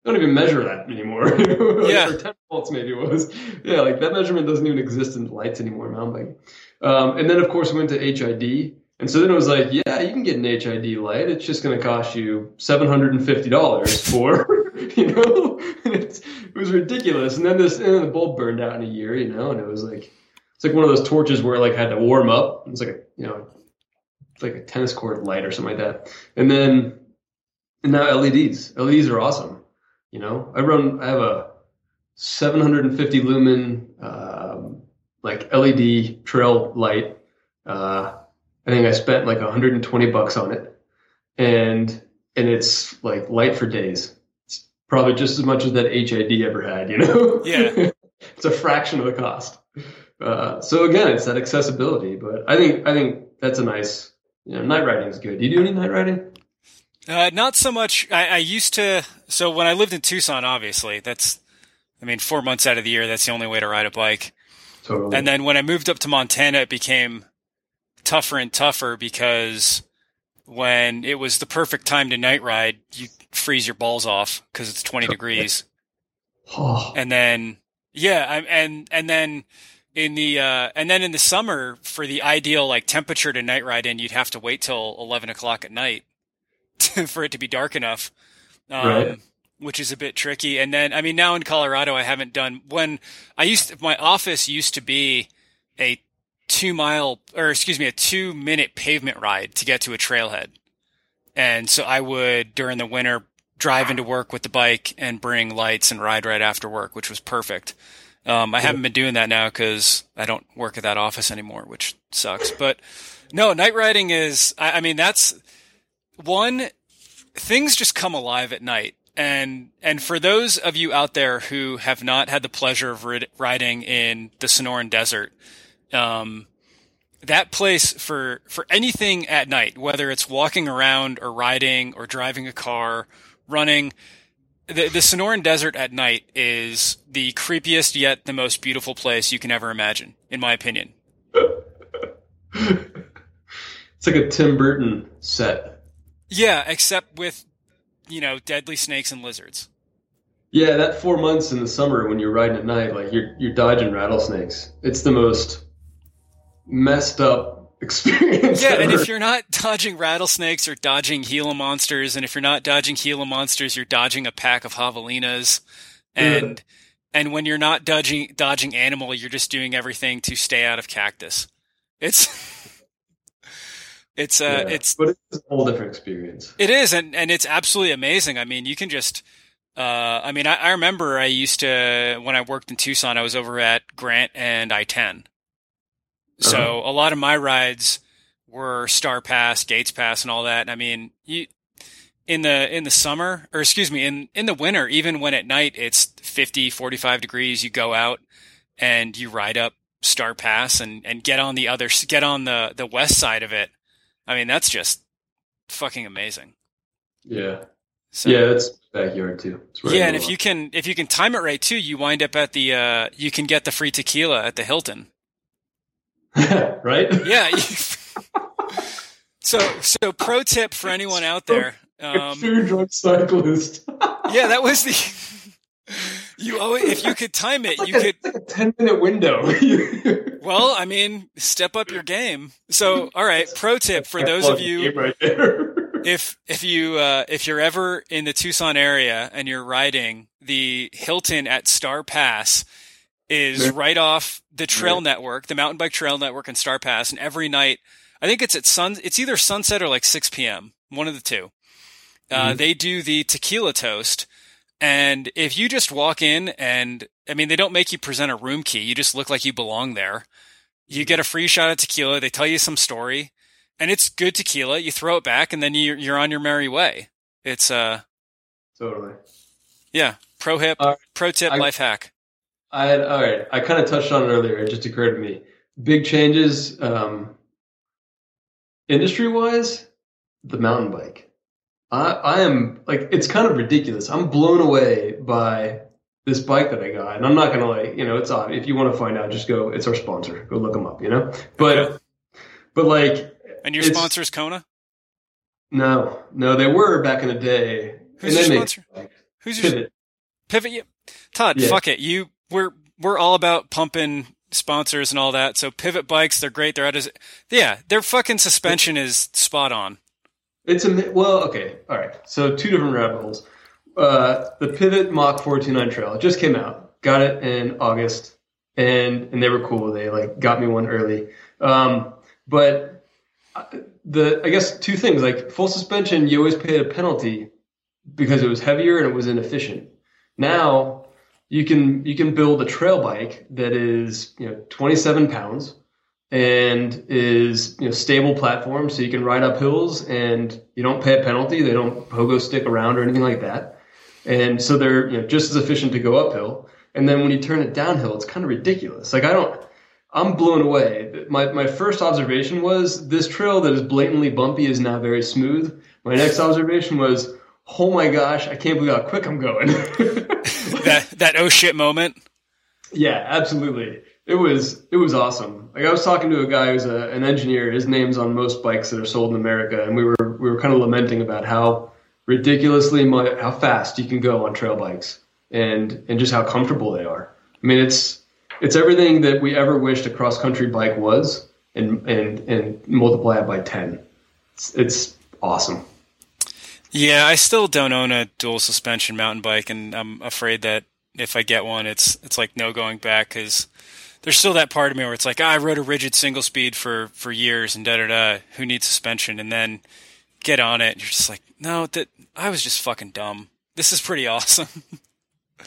Speaker 3: Don't even measure that anymore.
Speaker 2: Yeah.
Speaker 3: Or 10 volts maybe it was. Yeah, like that measurement doesn't even exist in lights anymore in mountain biking. Um, and then of course we went to HID. And so then it was like, yeah, you can get an HID light. It's just going to cost you $750 for, you know, it's, it was ridiculous. And then this, and then the bulb burned out in a year, you know, and it was like, it's like one of those torches where it like had to warm up. It's like a, you know, it's like a tennis court light or something like that. And then, and now LEDs. LEDs are awesome. You know, I run. I have a 750 lumen um, like LED trail light. Uh, I think I spent like 120 bucks on it, and and it's like light for days. It's probably just as much as that HID ever had. You know.
Speaker 2: Yeah.
Speaker 3: it's a fraction of the cost. Uh, so again, it's that accessibility. But I think I think that's a nice. You know, night riding is good. Do you do any night riding?
Speaker 2: Uh, not so much. I, I used to. So when I lived in Tucson, obviously, that's, I mean, four months out of the year, that's the only way to ride a bike.
Speaker 3: Totally.
Speaker 2: And then when I moved up to Montana, it became tougher and tougher because when it was the perfect time to night ride, you freeze your balls off because it's 20 degrees.
Speaker 3: oh,
Speaker 2: And then, yeah, I, and, and then in the, uh, and then in the summer for the ideal like temperature to night ride in, you'd have to wait till 11 o'clock at night for it to be dark enough. Um,
Speaker 3: Right.
Speaker 2: which is a bit tricky. And then, I mean, now in Colorado, I haven't done when I used to, my office used to be a two mile or excuse me, a two minute pavement ride to get to a trailhead. And so I would during the winter drive into work with the bike and bring lights and ride right after work, which was perfect. Um, I haven't been doing that now because I don't work at that office anymore, which sucks. But no, night riding is, I, I mean, that's one, things just come alive at night. And, and for those of you out there who have not had the pleasure of rid- riding in the Sonoran Desert, um, that place for, for anything at night, whether it's walking around or riding or driving a car, running, the, the Sonoran Desert at night is the creepiest yet the most beautiful place you can ever imagine, in my opinion.
Speaker 3: it's like a Tim Burton set.
Speaker 2: Yeah, except with, you know, deadly snakes and lizards.
Speaker 3: Yeah, that four months in the summer when you're riding at night, like you're you're dodging rattlesnakes. It's the most messed up experience.
Speaker 2: Yeah, and if you're not dodging rattlesnakes or dodging Gila monsters, and if you're not dodging Gila monsters, you're dodging a pack of javelinas, and and when you're not dodging dodging animal, you're just doing everything to stay out of cactus. It's it's uh
Speaker 3: Yeah,
Speaker 2: it's
Speaker 3: but it's a whole different experience.
Speaker 2: It is, and, and it's absolutely amazing. I mean, you can just, uh, I mean, I, I remember I used to, when I worked in Tucson, I was over at Grant and I 10. So
Speaker 3: Uh-huh.
Speaker 2: a lot of my rides were Star Pass, Gates Pass, and all that. And I mean, you, in the, in the summer, or excuse me, in, in the winter, even when at night it's 50, 45 degrees, you go out and you ride up Star Pass and, and get on the other, get on the, the west side of it. I mean, that's just fucking amazing.
Speaker 3: Yeah,
Speaker 2: So,
Speaker 3: yeah, that's backyard too. It's right
Speaker 2: yeah, and if you can if you can time it right too, you wind up at the uh you can get the free tequila at the Hilton.
Speaker 3: right?
Speaker 2: Yeah. so so pro tip for anyone out there. Um
Speaker 3: True drunk cyclist.
Speaker 2: yeah, that was the you always if you could time it, you could
Speaker 3: like a ten minute window.
Speaker 2: well, I mean, step up your game. So, all right, pro tip for those of you
Speaker 3: right
Speaker 2: if if you uh, if you're ever in the Tucson area and you're riding the Hilton at Star Pass is right off the trail network, the mountain bike trail network and Star Pass, and every night I think it's at sun it's either sunset or like 6 p.m. one of the two. Uh,
Speaker 3: Mhm.
Speaker 2: they do the tequila toast, and if you just walk in and I mean they don't make you present a room key, you just look like you belong there. You get a free shot of tequila. They tell you some story, and it's good tequila. You throw it back, and then you're you're on your merry way. It's uh
Speaker 3: totally.
Speaker 2: Yeah, pro hip,
Speaker 3: Uh,
Speaker 2: pro tip,
Speaker 3: I-
Speaker 2: life hack.
Speaker 3: I had all right. I kind of touched on it earlier. It just occurred to me. Big changes, um, industry wise. The mountain bike. I I am like it's kind of ridiculous. I'm blown away by this bike that I got, and I'm not gonna like you know it's odd. If you want to find out, just go. It's our sponsor. Go look them up. You know, but
Speaker 2: Okay.
Speaker 3: but like
Speaker 2: And your
Speaker 3: it's-
Speaker 2: sponsor's Kona.
Speaker 3: no no they were back in the day.
Speaker 2: Who's
Speaker 3: and
Speaker 2: your
Speaker 3: make
Speaker 2: sponsor? Who's your
Speaker 3: Pivot.
Speaker 2: pivot? You, Todd,
Speaker 3: Yeah.
Speaker 2: fuck it. You we're we're all about pumping sponsors and all that. So pivot bikes, they're great. They're out as yeah, their fucking suspension is spot on.
Speaker 3: It's a well, okay, all right. So two different rabbit holes. Uh, the Pivot Mach 429 Trail just came out. Got it in August, and and they were cool. They like got me one early. Um, but uh, the I guess two things like full suspension, you always paid a penalty because it was heavier and it was inefficient. Now you can you can build a trail bike that is you know 27 pounds and is you know stable platform so you can ride up hills and you don't pay a penalty. They don't pogo stick around or anything like that. And so they're you know just as efficient to go uphill. And then when you turn it downhill it's kind of ridiculous. Like i don't i'm blown away. My, my first observation was this trail that is blatantly bumpy is now very smooth. My next observation was oh my gosh i can't believe how quick i'm going.
Speaker 2: That that oh shit moment.
Speaker 3: Yeah, absolutely. It was it was awesome. Like I was talking to a guy who's a, an engineer. His name's on most bikes that are sold in America, and we were we were kind of lamenting about how ridiculously mu how fast you can go on trail bikes, and and just how comfortable they are. I mean, it's it's everything that we ever wished a cross country bike was, and and and multiply it by ten. It's, it's awesome.
Speaker 2: Yeah, I still don't own a dual suspension mountain bike, and I'm afraid that if I get one, it's it's like no going back because there's still that part of me where it's like ah, I rode a rigid single speed for for years and da da da. Who needs suspension? And then get on it, and you're just like, no, that I was just fucking dumb. This is pretty awesome.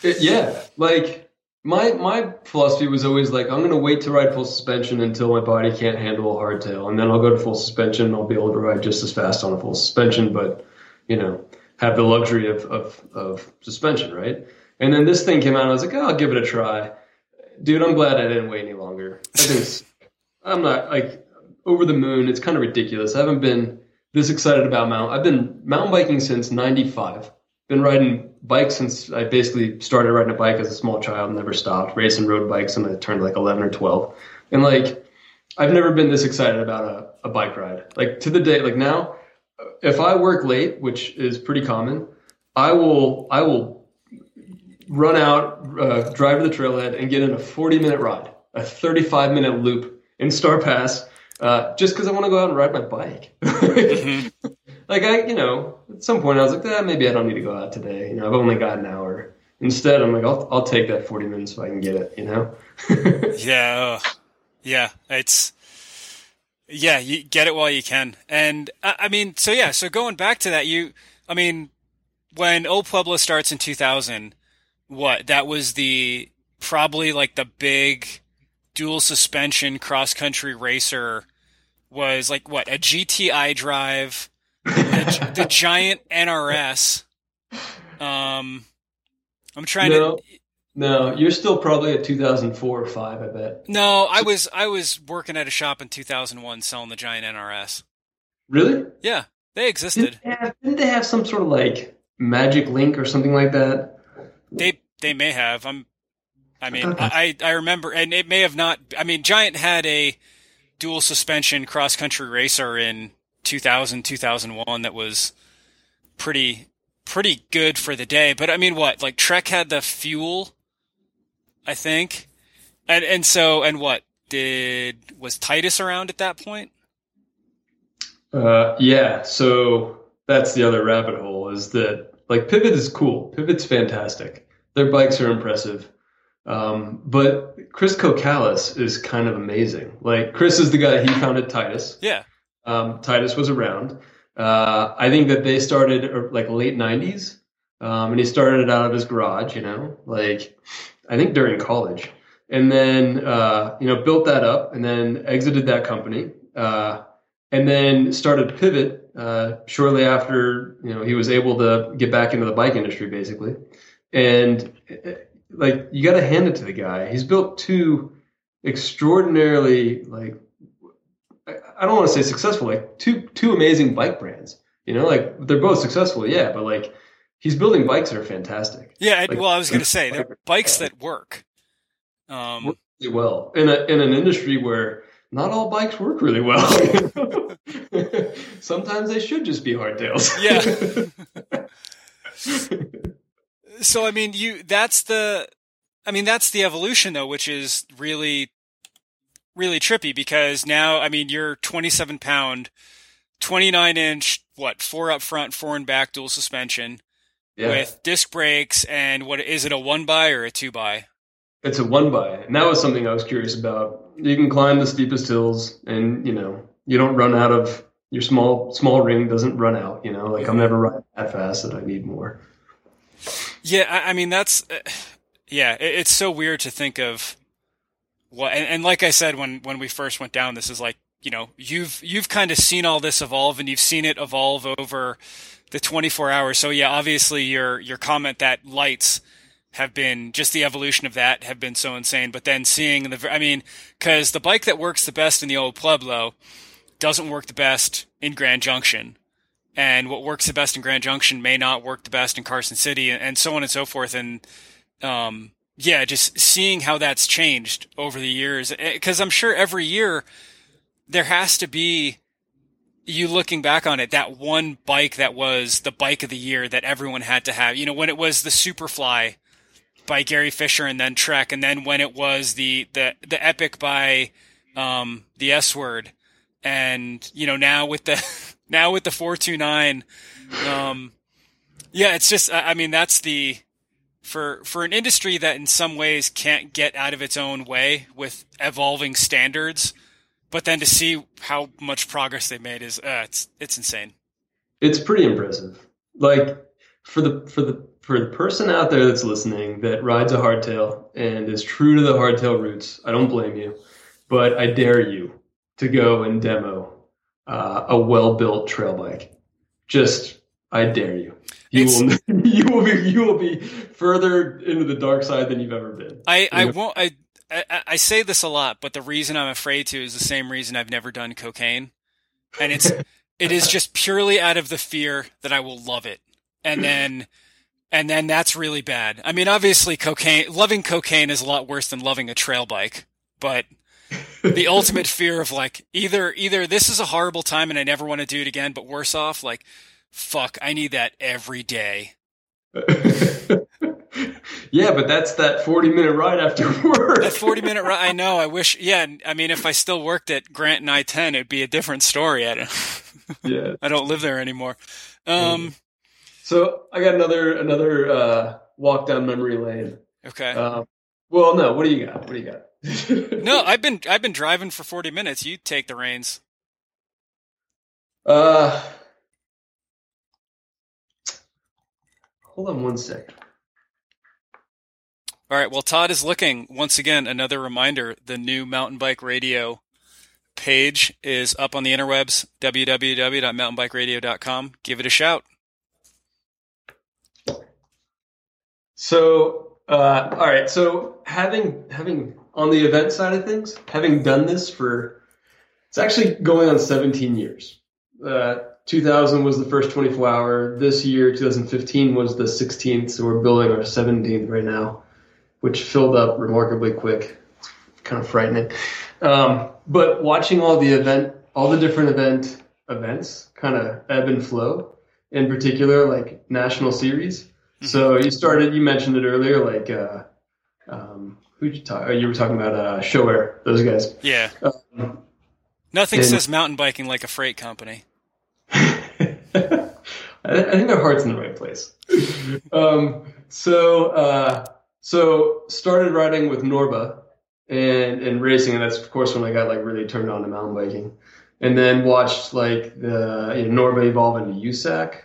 Speaker 3: It- yeah, like my my philosophy was always like I'm gonna wait to ride full suspension until my body can't handle a hardtail, and then I'll go to full suspension. and I'll be able to ride just as fast on a full suspension, but you know, have the luxury of of, of suspension, right? And then this thing came out, and I was like, oh, I'll give it a try, dude. I'm glad I didn't wait any longer. I think I'm not like over the moon. It's kind of ridiculous. I haven't been this excited about mountain. I've been mountain biking since '95 been riding bikes since I basically started riding a bike as a small child, never stopped racing road bikes and I turned like 11 or 12. And like, I've never been this excited about a, a bike ride. Like to the day, like now, if I work late, which is pretty common, I will, I will run out, uh, drive to the trailhead and get in a 40 minute ride, a 35 minute loop in Star Pass, uh, just because I want to go out and ride my bike.
Speaker 2: Mhm.
Speaker 3: like I, you know, at some point I was like, eh, maybe I don't need to go out today. You know, I've only got an hour. Instead, I'm like, I'll, I'll take that 40 minutes if I can get it. You know.
Speaker 2: Yeah, ugh. yeah, it's yeah. You get it while you can, and I, I mean, so yeah. So going back to that, you, I mean, when Old Pueblo starts in 2000, what that was the probably like the big dual suspension cross country racer was like what a GT I-Drive, the, the giant NRS. Um, I'm trying
Speaker 3: no,
Speaker 2: to.
Speaker 3: no, you're still probably at 2004 or five. I bet.
Speaker 2: No, I was I was working at a shop in 2001 selling the giant NRS.
Speaker 3: Really?
Speaker 2: Yeah, they
Speaker 3: Didn't
Speaker 2: existed.
Speaker 3: they, have, didn't they have some sort of like magic link or something like that?
Speaker 2: They they may have. I'm. I mean,
Speaker 3: Okay.
Speaker 2: I I remember, and it may have not. I mean, Giant had a dual suspension cross country racer in 2000 2001 that was pretty pretty good for the day. But I mean, what like Trek had the fuel, I think, and and so and what did was Titus around at that point?
Speaker 3: Uh, yeah. So that's the other rabbit hole is that like Pivot is cool. Pivot's fantastic. Their bikes are impressive. Um, but Chris Cocalis is kind of amazing. Like Chris is the guy he founded Titus.
Speaker 2: Yeah.
Speaker 3: Um, Titus was around. Uh, I think that they started uh, like late '90s, um, and he started it out of his garage. You know, like I think during college, and then uh, you know built that up, and then exited that company, uh, and then started Pivot uh, shortly after you know he was able to get back into the bike industry, basically. And like you got to hand it to the guy. He's built two extraordinarily like I don't want to say successful, like two two amazing bike brands. You know, like they're both successful, yeah, but like he's building bikes that are fantastic.
Speaker 2: Yeah,
Speaker 3: like,
Speaker 2: well, I was going to say they're bikes that work. Um,
Speaker 3: work really well in a in an industry where not all bikes work really well. Sometimes they should just be hardtails.
Speaker 2: Yeah. So I mean, you that's the I mean that's the evolution though, which is really really trippy because now I mean you're 27 pound, 29 inch, what four up front, four in back, dual suspension. Yeah. With disc brakes and what is it a one by or a two by?
Speaker 3: It's a one by, and that was something I was curious about. You can climb the steepest hills, and you know you don't run out of your small small ring doesn't run out. You know, like I'm never running that fast that I need more.
Speaker 2: Yeah, I, I mean that's uh, yeah. It, it's so weird to think of what, and, and like I said when when we first went down, this is like you know you've you've kind of seen all this evolve, and you've seen it evolve over the 24 hours. So yeah, obviously your your comment that lights have been just the evolution of that have been so insane. But then seeing the, I mean, because the bike that works the best in the old Pueblo doesn't work the best in Grand Junction. And what works the best in Grand Junction may not work the best in Carson City and so on and so forth. And, um, yeah, just seeing how that's changed over the years. Cause I'm sure every year there has to be you looking back on it, that one bike that was the bike of the year that everyone had to have. You know, when it was the Superfly by Gary Fisher and then Trek, and then when it was the the the Epic by um, the S Word, and you know now with the now with the four two nine, um, yeah, it's just I mean that's the for for an industry that in some ways can't get out of its own way with evolving standards, but then to see how much progress they made is uh, it's it's insane.
Speaker 3: It's pretty impressive. Like for the for the for the person out there that's listening that rides a hardtail and is true to the hardtail roots, I don't blame you, but I dare you to go and demo uh, a well-built trail bike. Just, I dare you. You it's, will, you will be, you will be further into the dark side than you've ever been.
Speaker 2: I, I won't. I, I, I say this a lot, but the reason I'm afraid to is the same reason I've never done cocaine, and it's it is just purely out of the fear that I will love it, and then and then that's really bad. I mean, obviously, cocaine, loving cocaine is a lot worse than loving a trail bike, but the ultimate fear of like either either this is a horrible time and I never want to do it again, but worse off, like fuck, I need that every day.
Speaker 3: yeah, but that's that forty minute ride after work.
Speaker 2: That forty minute ride. I know. I wish. Yeah. I mean, if I still worked at Grant and I ten, it'd be a different story. I don't. yeah. I don't live there anymore. Um,
Speaker 3: so I got another another uh, walk down memory lane.
Speaker 2: Okay.
Speaker 3: Uh, well, no. What do you got? What do you got?
Speaker 2: no, I've been I've been driving for forty minutes. You take the reins.
Speaker 3: Uh, hold on one second.
Speaker 2: All right. Well, Todd is looking once again. Another reminder: the new Mountain Bike Radio page is up on the interwebs. www.mountainbikeradio.com. Give it a shout.
Speaker 3: So, uh, all right. So having having on the event side of things, having done this for it's actually going on 17 years. Uh, 2000 was the first 24 hour. This year, 2015 was the 16th. So we're building our 17th right now, which filled up remarkably quick. It's kind of frightening. Um, but watching all the event, all the different event events kind of ebb and flow. In particular, like national series so you started. You mentioned it earlier, like uh, um, who you talk? You were talking about uh, Showair, those guys.
Speaker 2: Yeah. Um, Nothing and, says mountain biking like a freight company.
Speaker 3: I, I, think their heart's in the right place. um, so uh, so started riding with Norba and and racing, and that's of course when I got like really turned on to mountain biking, and then watched like the you know, Norba evolve into USAC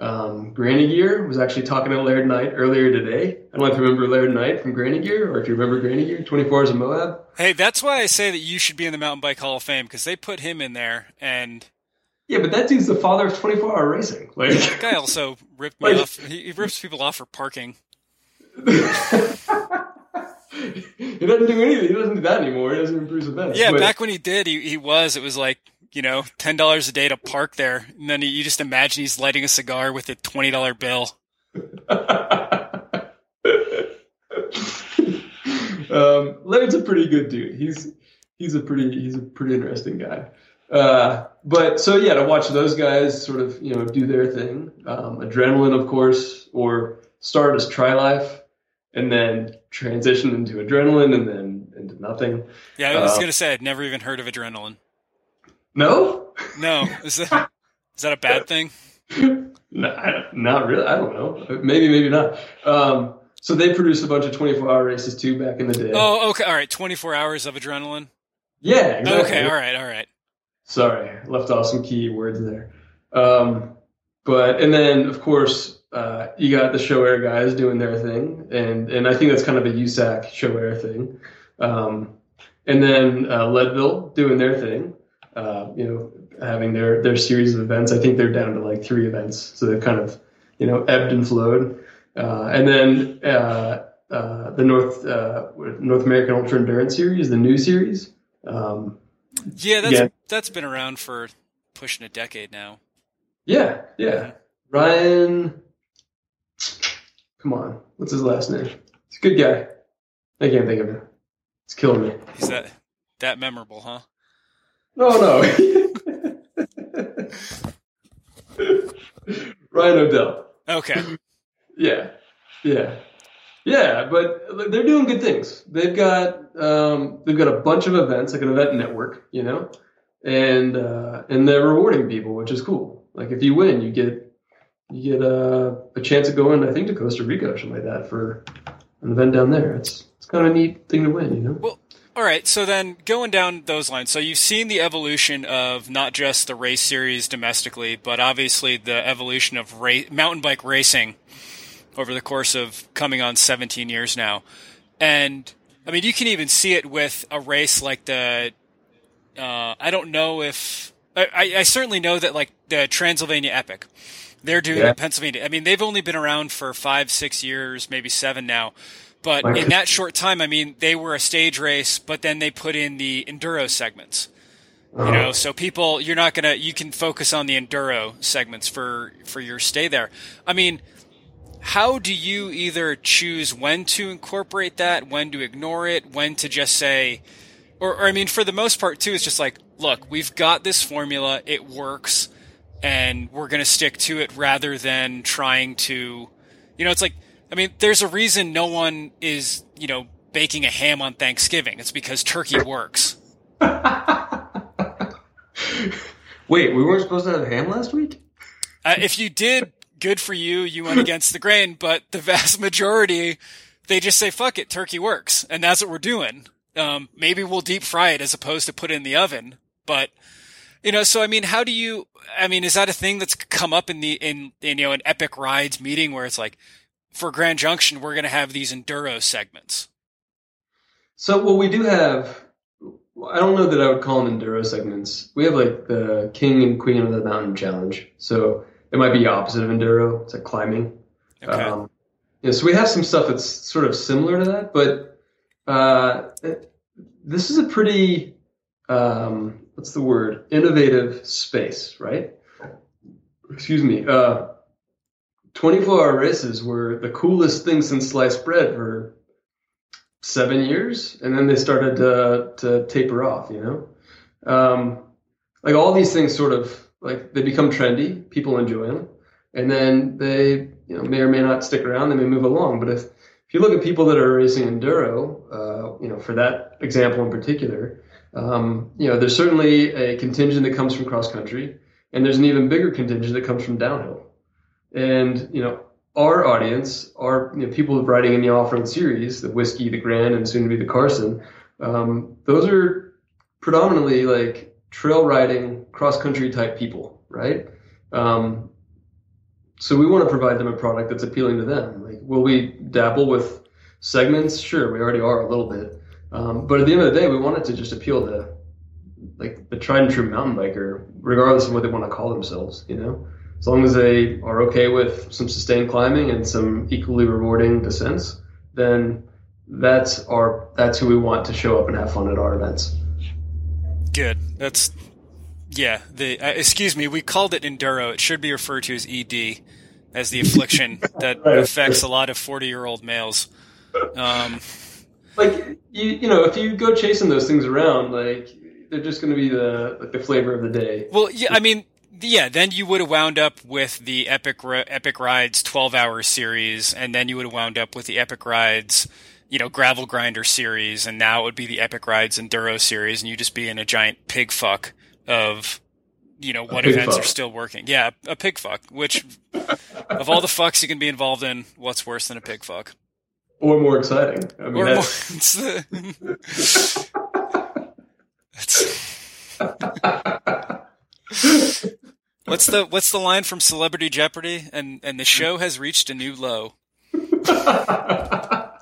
Speaker 3: um, Granny Gear was actually talking to Laird Knight earlier today. I don't know if you remember Laird Knight from Granny Gear or if you remember Granny Gear, 24 Hours of Moab.
Speaker 2: Hey, that's why I say that you should be in the Mountain Bike Hall of Fame because they put him in there and.
Speaker 3: Yeah, but that dude's the father of 24 hour racing. Like
Speaker 2: that guy also ripped me like, off. He, he rips people off for parking.
Speaker 3: he doesn't do anything. He doesn't do that anymore. He doesn't even produce events.
Speaker 2: Yeah,
Speaker 3: But-
Speaker 2: back when he did, he, he was. It was like you know ten dollars a day to park there, and then you just imagine he's lighting a cigar with a twenty dollar bill.
Speaker 3: um, Leonard's a pretty good dude. He's he's a pretty he's a pretty interesting guy. Uh, but so yeah, to watch those guys sort of you know do their thing, um, adrenaline of course, or start as Try Life, and then transition into adrenaline, and then into nothing.
Speaker 2: Yeah, I was
Speaker 3: Uh,
Speaker 2: gonna say I'd never even heard of adrenaline.
Speaker 3: No,
Speaker 2: No, is that is that a bad thing?
Speaker 3: no, not really. I don't know. Maybe maybe not. Um, so they produced a bunch of 24 hour races too back in the day.
Speaker 2: Oh, okay, all right. Twenty four hours of adrenaline.
Speaker 3: yeah, exactly.
Speaker 2: Okay, all right, all right.
Speaker 3: Sorry, left off some key words there. Um, but and then of course uh, you got the show air guys doing their thing, and and I think that's kind of a USAC show air thing. Um, and then uh, Leadville doing their thing. You know, having their their series of events. I think they're down to like three events, so they've kind of you know ebbed and flowed. Uh, and then uh, uh, the North uh, North American Ultra Endurance Series, the new series. Um,
Speaker 2: Yeah, that's
Speaker 3: Yeah.
Speaker 2: that's been around for pushing a decade now.
Speaker 3: Yeah, yeah. Ryan, come on, what's his last name? He's a good guy. I can't think of it. It's killing me.
Speaker 2: He's that that memorable, huh?
Speaker 3: No, no. Ryan O'Dell.
Speaker 2: Okay.
Speaker 3: Yeah, yeah, yeah. But they're doing good things. They've got um, they've got a bunch of events, like an event network, you know, and uh, and they're rewarding people, which is cool. Like if you win, you get you get uh, a chance of going, I think, to Costa Rica or something like that for an event down there. It's it's kind of a neat thing to win, you know.
Speaker 2: Well, all right. So then, going down those lines, so you've seen the evolution of not just the race series domestically, but obviously the evolution of ra- mountain bike racing over the course of coming on 17 years now. And I mean, you can even see it with a race like the. Uh, I don't know if I, I, certainly know that like the Transylvania Epic, they're doing
Speaker 3: Yeah.
Speaker 2: Pennsylvania. I mean, they've only been around for five, six years, maybe seven now. But in that short time, I mean, they were a stage race, but then they put in the enduro segments. You
Speaker 3: Uh-huh.
Speaker 2: know, so people, you're not gonna, you can focus on the enduro segments for for your stay there. I mean, how do you either choose when to incorporate that, when to ignore it, when to just say, or, or I mean, for the most part too, it's just like, look, we've got this formula, it works, and we're gonna stick to it rather than trying to, you know, it's like, I mean, there's a reason no one is, you know, baking a ham on Thanksgiving. It's because turkey works.
Speaker 3: Wait, we weren't supposed to have ham last week?
Speaker 2: Uh, if you did, good for you. You went against the grain, but the vast majority, they just say, fuck it, turkey works. And that's what we're doing. Um, maybe we'll deep fry it as opposed to put it in the oven. But, you know, so I mean, how do you, I mean, is that a thing that's come up in the, in, in you know, an epic rides meeting where it's like, for Grand Junction, we're going to have these enduro segments.
Speaker 3: So, well, we do have. I don't know that I would call them enduro segments. We have like the king and queen of the mountain challenge. So it might be opposite of enduro. It's like climbing.
Speaker 2: Okay.
Speaker 3: Um, yeah, so we have some stuff that's sort of similar to that, but uh, it- this is a pretty um, what's the word? Innovative space, right? Excuse me. Uh, 24 hour races were the coolest thing since sliced bread for seven years, and then they started to, to taper off. You know, um, like all these things sort of like they become trendy, people enjoy them, and then they you know may or may not stick around. They may move along, but if if you look at people that are racing enduro, uh, you know, for that example in particular, um, you know, there's certainly a contingent that comes from cross country, and there's an even bigger contingent that comes from downhill. And you know, our audience our you know, people riding in the off-road series, the whiskey, the Grand, and soon to be the Carson. Um, those are predominantly like trail riding, cross-country type people, right? Um, so we want to provide them a product that's appealing to them. Like, will we dabble with segments? Sure, we already are a little bit. Um, but at the end of the day, we want it to just appeal to like the tried and true mountain biker, regardless of what they want to call themselves, you know? As long as they are okay with some sustained climbing and some equally rewarding descents, then that's our that's who we want to show up and have fun at our events.
Speaker 2: Good. That's yeah. The uh, excuse me, we called it enduro. It should be referred to as ED, as the affliction that
Speaker 3: Right.
Speaker 2: affects a lot of forty-year-old males. Um,
Speaker 3: Like you, you know, if you go chasing those things around, like they're just going to be the like the flavor of the day.
Speaker 2: well, yeah. I mean, yeah. Then you would have wound up with the Epic Epic Rides twelve-hour series, and then you would have wound up with the Epic Rides. You know, gravel grinder series, and now it would be the Epic Rides Enduro series, and you'd just be in a giant pig fuck of, you know, what events
Speaker 3: fuck.
Speaker 2: are still working. Yeah, a pig fuck. Which, of all the fucks you can be involved in, what's worse than a pig fuck?
Speaker 3: Or more exciting. I mean,
Speaker 2: Or more, it's It's- what's the what's the line from Celebrity Jeopardy? And and the show has reached a new low.
Speaker 3: the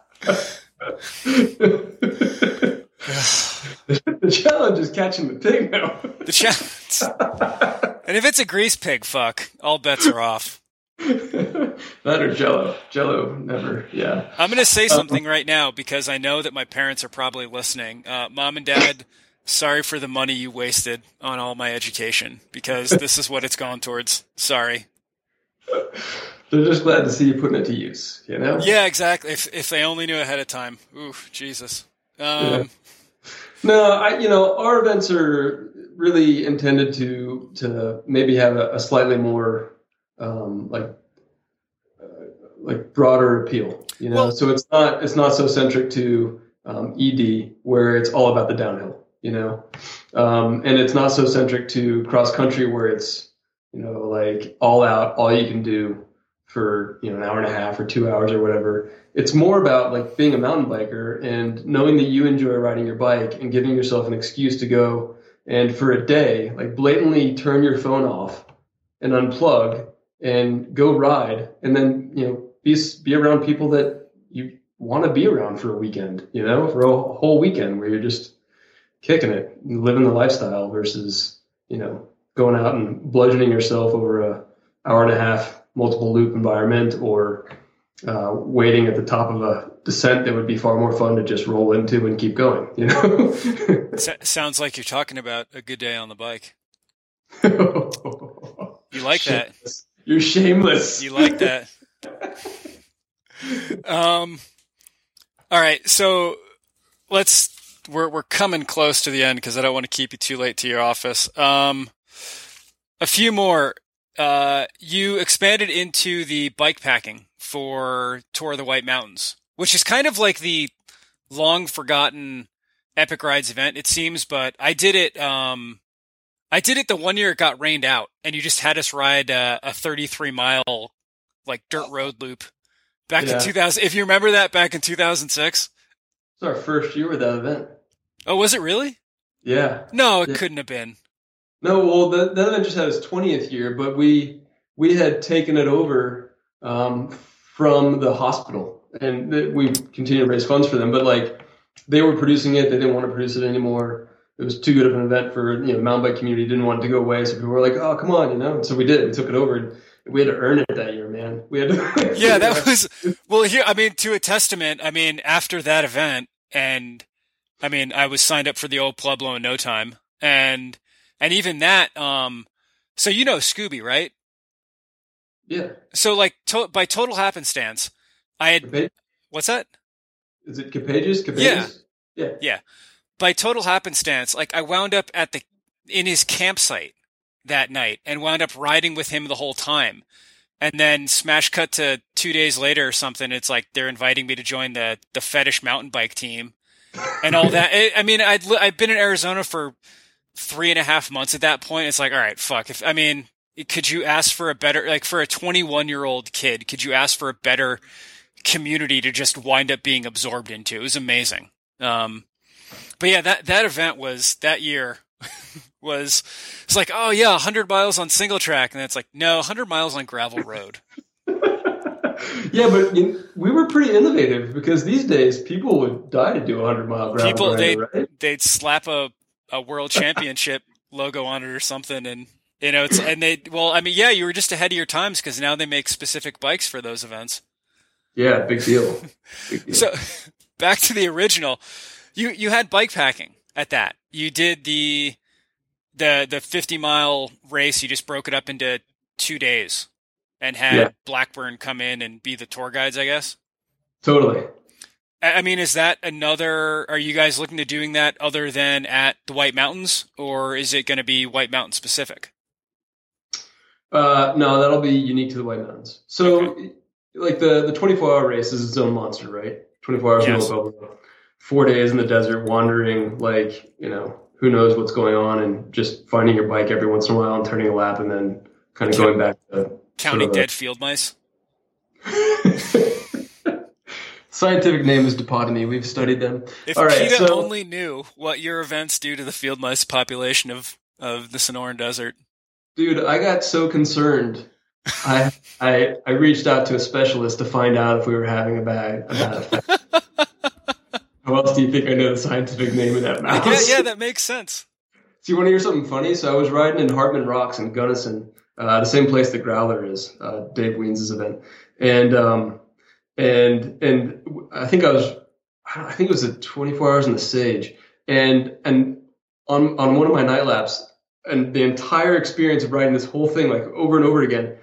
Speaker 3: challenge is catching the pig now.
Speaker 2: The cha- and if it's a grease pig, fuck, all bets are off.
Speaker 3: that or Jello. Jello never. Yeah.
Speaker 2: I'm going to say something right now because I know that my parents are probably listening. Uh, Mom and Dad, sorry for the money you wasted on all my education because this is what it's gone towards. Sorry.
Speaker 3: They're just glad to see you putting it to use. You know.
Speaker 2: Yeah, exactly. If if they only knew ahead of time. Ooh, Jesus. Um,
Speaker 3: No, I you know our events are really intended to to maybe have a, a slightly more um, like uh, like broader appeal. You know,
Speaker 2: Well-
Speaker 3: so it's not it's not so centric to um, ED where it's all about the downhill. You know, um, and it's not so centric to cross country where it's you know like all out, all you can do for you know an hour and a half or two hours or whatever. It's more about like being a mountain biker and knowing that you enjoy riding your bike and giving yourself an excuse to go and for a day like blatantly turn your phone off and unplug and go ride and then you know be be around people that you want to be around for a weekend you know for a whole weekend where you're just kicking it living the lifestyle versus you know going out and bludgeoning yourself over a hour and a half multiple loop environment or uh, waiting at the top of a descent that would be far more fun to just roll into and keep going. You know.
Speaker 2: sounds like you're talking about a good day on the bike. You like that?
Speaker 3: Shameless. You're shameless.
Speaker 2: You like that? Um. All right, so let's we're we're coming close to the end because I don't want to keep you too late to your office. Um, a few more. Uh, you expanded into the bike packing for Tour of the White Mountains, which is kind of like the long forgotten Epic Rides event, it seems. But I did it. Um, I did it the one year it got rained out, and you just had us ride uh, a 33 mile like dirt road loop back
Speaker 3: Yeah.
Speaker 2: in 2000. If you remember that back in 2006.
Speaker 3: It's our first year with that event.
Speaker 2: Oh, was it really?
Speaker 3: Yeah.
Speaker 2: No, it
Speaker 3: Yeah.
Speaker 2: couldn't have been.
Speaker 3: No, well, that, that event just had its 20th year, but we we had taken it over um, from the hospital, and th- we continued to raise funds for them. But like, they were producing it; they didn't want to produce it anymore. It was too good of an event for you know mountain bike community. Didn't want it to go away, so people were like, "Oh, come on," you know. And so we did. We took it over. And we had to earn it that year, man. We had to.
Speaker 2: Yeah, that was well. Here, I mean, to a testament. I mean, after that event, and I mean, I was signed up for the old Pueblo in no time, and and even that. Um, so you know Scooby, right?
Speaker 3: yeah.
Speaker 2: So like to, by total happenstance, I had what's that?
Speaker 3: Is it Capages? Capages?
Speaker 2: Yeah.
Speaker 3: Yeah.
Speaker 2: by total happenstance, like I wound up at the in his campsite that night and wound up riding with him the whole time. And then smash cut to two days later or something. It's like they're inviting me to join the the fetish mountain bike team and all that. I I mean, I'd, I've been in Arizona for three and a half months at that point. It's like, all right, fuck. If I mean, could you ask for a better like for a 21 year old kid? Could you ask for a better community to just wind up being absorbed into? It was amazing. Um, but yeah, that that event was that year was it's like, oh yeah, 100 miles on single track, and it's like, no, 100 miles on gravel road.
Speaker 3: Yeah, but we were pretty innovative because these days people would die to do a hundred mile gravel
Speaker 2: People, they-
Speaker 3: right?
Speaker 2: They'd slap a a world championship logo on it or something, and You know, it's and they well, I mean, yeah, you were just ahead of your times because now they make specific bikes for those events.
Speaker 3: Yeah, big deal. Big deal.
Speaker 2: So back to the original. You you had bike packing at that. You did the the the 50 mile race. You just broke it up into two days and had
Speaker 3: Yeah.
Speaker 2: Blackburn come in and be the tour guides, I guess.
Speaker 3: totally.
Speaker 2: I mean, is that another? Are you guys looking to doing that other than at the White Mountains, or is it going to be White Mountain specific?
Speaker 3: Uh, no, that'll be unique to the White Mountains. So, like the the 24 hour race is its own monster, right? 24 hours
Speaker 2: Yes.
Speaker 3: four days in the desert, wandering like you know who knows what's going on, and just finding your bike every once in a while and turning a lap, and then kind of going back to
Speaker 2: Counting
Speaker 3: Sort of a-
Speaker 2: dead field mice.
Speaker 3: Scientific name is Dipodomys. We've studied them.
Speaker 2: If
Speaker 3: All right,
Speaker 2: PETA
Speaker 3: so-
Speaker 2: only knew what your events do to the field mice population of of the Sonoran Desert.
Speaker 3: Dude, I got so concerned. I I I reached out to a specialist to find out if we were having a bad a bad effect. How else do you think I know the scientific name of that mouse?
Speaker 2: Yeah, yeah, that makes sense.
Speaker 3: So you want to hear something funny? So I was riding in Hartman Rocks in Gunnison, uh, the same place that Growler is, uh, Dave Wiens' event, and um, and and I think I was, I think it was at 24 hours in the Sage, and and on on one of my night laps, and the entire experience of riding this whole thing like over and over again,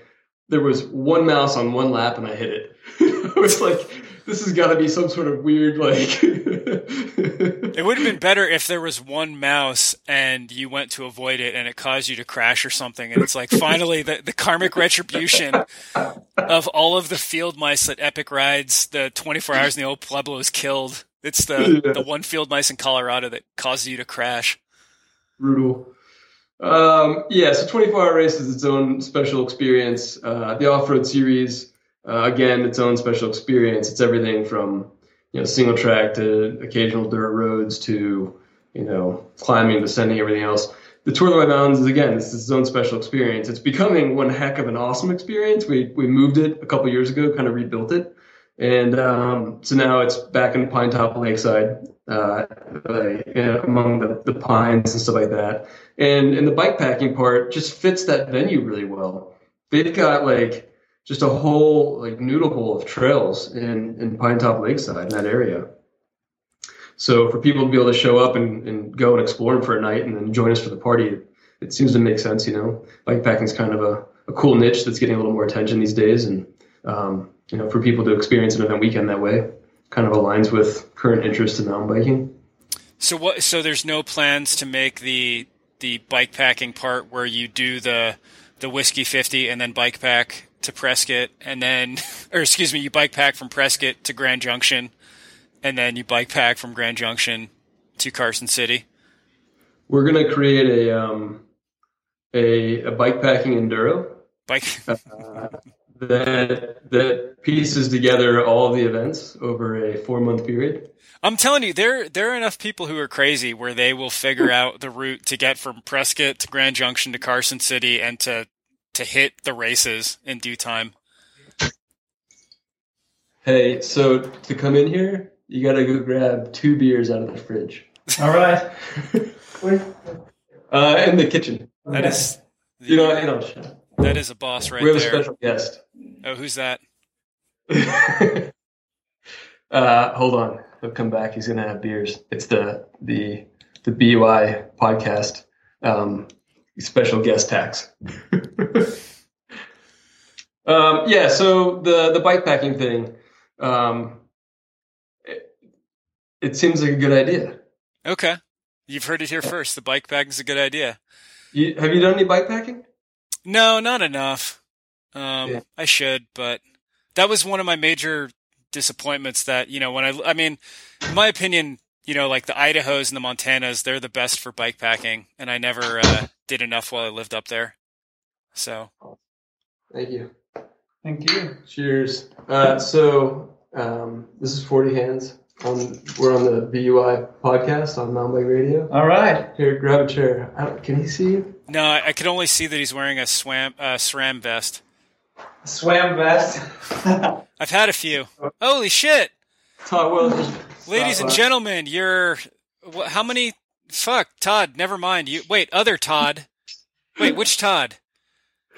Speaker 3: there was one mouse on one lap, and I hit it. I was like, this has got to be some sort of weird like.
Speaker 2: It would have been better if there was one mouse and you went to avoid it and it caused you to crash or something. And it's like finally the, the karmic retribution of all of the field mice that Epic rides the 24 hours in the old Pueblo is killed. It's the,
Speaker 3: Yeah.
Speaker 2: the one field mice in Colorado that causes you to crash.
Speaker 3: brutal. Um, yeah, so 24 hour race is its own special experience. Uh, the off road series, uh, again, its own special experience. It's everything from you know single track to occasional dirt roads to you know climbing, descending, everything else. The Tour of the White Mountains is again, it's its own special experience. It's becoming one heck of an awesome experience. We we moved it a couple years ago, kind of rebuilt it, and um, so now it's back in Pinetop Lakeside, uh, among the, the pines and stuff like that. And and the bike packing part just fits that venue really well. They've got like just a whole like noodle bowl of trails in in Pinetop Lakeside in that area. So for people to be able to show up and, and go and explore them for a night and then join us for the party, it, it seems to make sense. You know, bike packing is kind of a, a cool niche that's getting a little more attention these days, and um, you know, for people to experience an event weekend that way, kind of aligns with current interest in mountain biking.
Speaker 2: So what? So there's no plans to make the the bike packing part where you do the the whiskey fifty and then bike pack to Prescott and then, or excuse me, you bike pack from Prescott to Grand Junction, and then you bike pack from Grand Junction to Carson City.
Speaker 3: We're gonna create a um, a, a bike packing enduro
Speaker 2: Bike.
Speaker 3: uh, that that pieces together all of the events over a four month period.
Speaker 2: I'm telling you, there there are enough people who are crazy where they will figure out the route to get from Prescott to Grand Junction to Carson City and to to hit the races in due time.
Speaker 3: Hey, so to come in here, you gotta go grab two beers out of the fridge.
Speaker 4: All right.
Speaker 3: Uh, in the kitchen.
Speaker 2: That is,
Speaker 3: You know, you know.
Speaker 2: that is a boss right there.
Speaker 3: we have
Speaker 2: there.
Speaker 3: a special guest.
Speaker 2: Oh, who's that?
Speaker 3: uh, hold on, he'll come back. He's gonna have beers. It's the the the BUI podcast um, special guest tax. um, yeah, so the the bike packing thing, um, it, it seems like a good idea.
Speaker 2: Okay. You've heard it here first. The bike packing's a good idea.
Speaker 3: You, have you done any bike packing?
Speaker 2: No, not enough. Um,
Speaker 3: Yeah.
Speaker 2: I should, but that was one of my major disappointments that, you know, when I, I mean, in my opinion, you know, like the Idahos and the Montanas, they're the best for bike packing, and I never uh, did enough while I lived up there. So,
Speaker 3: Thank you.
Speaker 4: Thank you.
Speaker 3: Cheers. Uh, so um, this is Forty Hands. On, we're on the BUI podcast on Mountain Bike Radio.
Speaker 4: All right.
Speaker 3: Here, grab a chair. I don't, can he see you?
Speaker 2: no, I, I could only see that he's wearing a swam, uh, SRAM vest.
Speaker 4: Swam vest.
Speaker 2: I've had a few. Holy shit!
Speaker 3: Todd Wells.
Speaker 2: Ladies and gentlemen, you're how many? Fuck, Todd. Never mind. You wait. Other Todd. Wait, which Todd?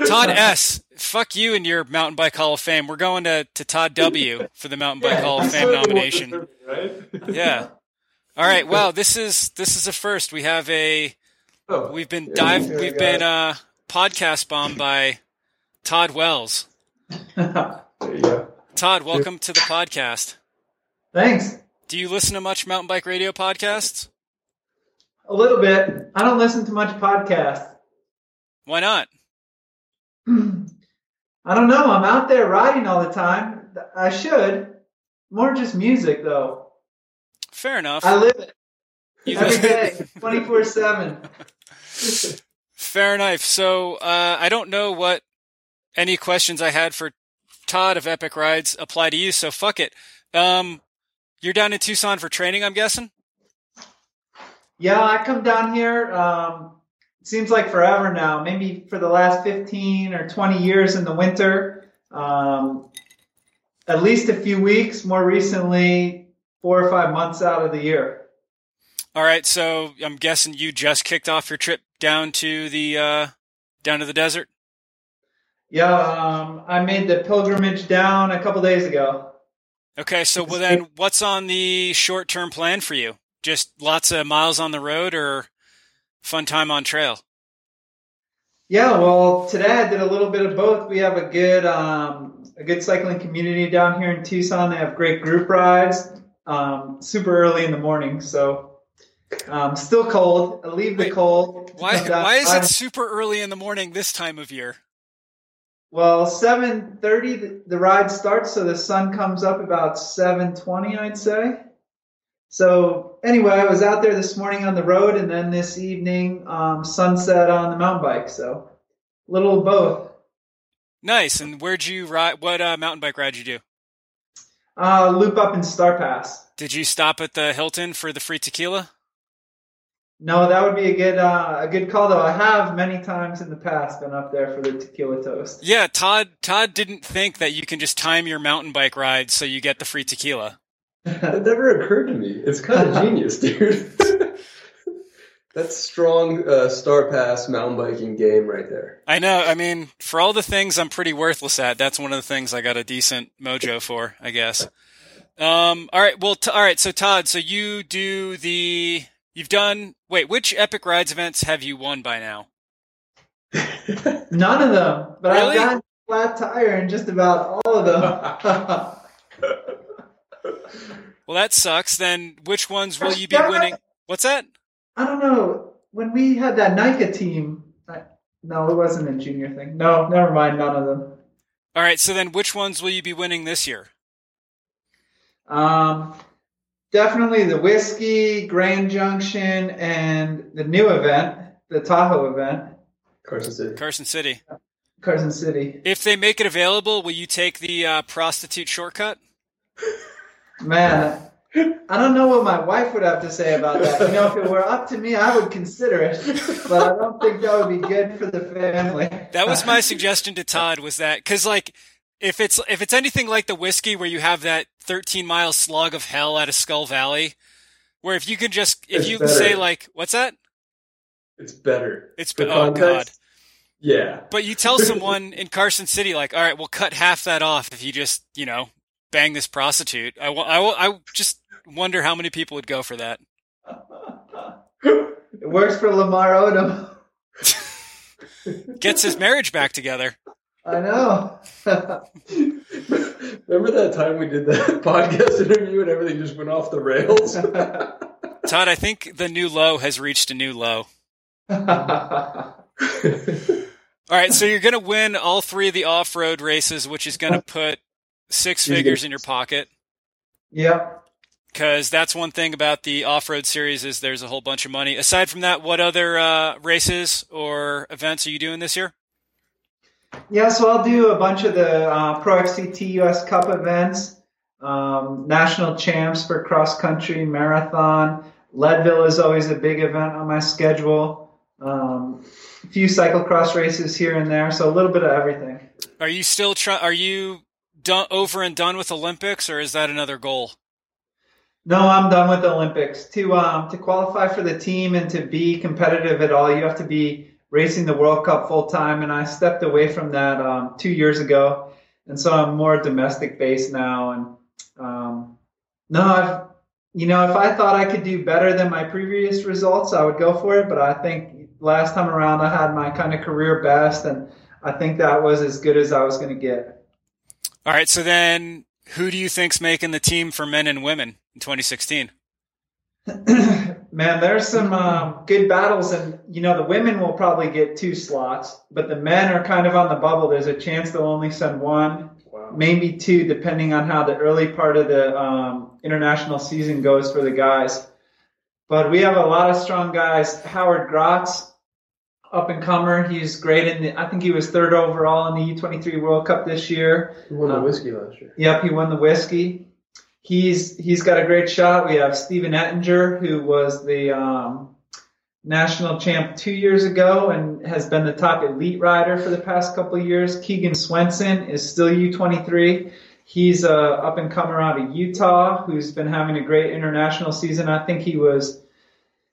Speaker 2: Todd S. Fuck you and your mountain bike Hall of Fame. We're going to, to Todd W. for the mountain bike Hall of Fame nomination.
Speaker 3: Right?
Speaker 2: Yeah. All right. Well, this is this is a first. We have a
Speaker 3: Oh,
Speaker 2: we've been dive
Speaker 3: we
Speaker 2: we've been uh podcast bombed by Todd Wells.
Speaker 3: There you go.
Speaker 2: Todd, welcome to the podcast.
Speaker 4: Thanks.
Speaker 2: Do you listen to much mountain bike radio podcasts?
Speaker 4: A little bit. I don't listen to much podcasts.
Speaker 2: Why not?
Speaker 4: I don't know. I'm out there riding all the time. I should. More just music, though.
Speaker 2: Fair enough.
Speaker 4: I live it
Speaker 2: You
Speaker 4: every day, 24 7.
Speaker 2: Fair enough. So uh, I don't know what any questions I had for Todd of Epic Rides apply to you. So fuck it. Um, you're down in Tucson for training, I'm guessing.
Speaker 4: Yeah, I come down here. Um, it seems like forever now. Maybe for the last 15 or 20 years in the winter. Um, at least a few weeks. More recently, four or five months out of the year.
Speaker 2: All right. So I'm guessing you just kicked off your trip down to the uh, down to the desert.
Speaker 4: Yeah, um, I made the pilgrimage down a couple days ago.
Speaker 2: Okay. So well, then, what's on the short term plan for you? Just lots of miles on the road, or fun time on trail?
Speaker 4: Yeah, well, today I did a little bit of both. We have a good um, a good cycling community down here in Tucson. They have great group rides, um, super early in the morning. So um, still cold. I leave the cold.
Speaker 2: Why? Why is it super early in the morning this time of year?
Speaker 4: Well, seven thirty the, the ride starts, so the sun comes up about seven twenty, I'd say. So anyway, I was out there this morning on the road, and then this evening um, sunset on the mountain bike. So little of both.
Speaker 2: Nice. And where'd you ride? What uh, mountain bike ride you do?
Speaker 4: Uh, loop up in Starr Pass.
Speaker 2: Did you stop at the Hilton for the free tequila?
Speaker 4: No, that would be a good uh, a good call though. I have many times in the past been up there for the tequila toast.
Speaker 2: Yeah, Todd. Todd didn't think that you can just time your mountain bike ride so you get the free tequila.
Speaker 3: That never occurred to me. It's kind of genius, dude. That's strong uh, Starr Pass mountain biking game right there.
Speaker 2: I know. I mean, for all the things I'm pretty worthless at, that's one of the things I got a decent mojo for, I guess. Um. All right. Well. T- all right. So Todd. So you do the. You've done. Wait. Which Epic Rides events have you won by now?
Speaker 4: None of them, but
Speaker 2: Really?
Speaker 4: I've gotten a flat tire in just about all of them.
Speaker 2: Well, that sucks. Then which ones will you be winning? What's that?
Speaker 4: I don't know. When we had that NICA team, I, no, it wasn't a junior thing. No, never mind. None of them.
Speaker 2: All right. So then, which ones will you be winning this year?
Speaker 4: Um, definitely the whiskey, Grand Junction, and the new event, the Tahoe event,
Speaker 3: Carson City.
Speaker 2: Carson City.
Speaker 4: Carson City.
Speaker 2: If they make it available, will you take the uh, prostitute shortcut?
Speaker 4: Man, I don't know what my wife would have to say about that. You know, if it were up to me, I would consider it, but I don't think that would be good for the family.
Speaker 2: That was my suggestion to Todd. Was that because like if it's if it's anything like the whiskey where you have that 13 mile slog of hell out of Skull Valley, where if you can just if
Speaker 3: It's
Speaker 2: you
Speaker 3: better.
Speaker 2: say like what's that?
Speaker 3: It's better.
Speaker 2: It's
Speaker 3: For
Speaker 2: be- oh god.
Speaker 3: Yeah.
Speaker 2: But you tell someone in Carson City like, all right, we'll cut half that off if you just you know bang this prostitute. I I I just wonder how many people would go for that.
Speaker 4: It works for Lamar Odom.
Speaker 2: Gets his marriage back together.
Speaker 4: I know.
Speaker 3: Remember that time we did that podcast interview and everything just went off the rails?
Speaker 2: Todd, I think the new low has reached a new low. All right, so you're going to win all three of the off-road races, which is going to put six figures in your pocket.
Speaker 4: yep.
Speaker 2: Because that's one thing about the off-road series is there's a whole bunch of money. Aside from that, what other uh, races or events are you doing this year?
Speaker 4: Yeah, so I'll do a bunch of the uh, Pro XCT US Cup events, um, national champs for cross country, marathon. Leadville is always a big event on my schedule. Um, a few cyclocross races here and there, so a little bit of everything.
Speaker 2: Are you still try? Are you done over and done with Olympics, or is that another goal?
Speaker 4: No, I'm done with Olympics. To um, to qualify for the team and to be competitive at all, you have to be racing the World Cup full time, and I stepped away from that um, two years ago, and so I'm more domestic based now. And um, no, I've you know if I thought I could do better than my previous results, I would go for it. But I think last time around I had my kind of career best, and I think that was as good as I was going to get.
Speaker 2: All right, so then who do you think's making the team for men and women in 2016?
Speaker 4: Man, there's some um, good battles, and you know the women will probably get two slots, but the men are kind of on the bubble. There's a chance they'll only send one, wow. maybe two, depending on how the early part of the um, international season goes for the guys. But we have a lot of strong guys. Howard Grotts, up and comer. He's great in the. I think he was third overall in the U23 World Cup this year.
Speaker 3: He won the um, whiskey last year.
Speaker 4: Yep, he won the whiskey he's he's got a great shot. We have Stephen Ettinger, who was the um, national champ two years ago and has been the top elite rider for the past couple of years. Keegan Swenson is still U23. He's a up and comer out of Utah who's been having a great international season. I think he was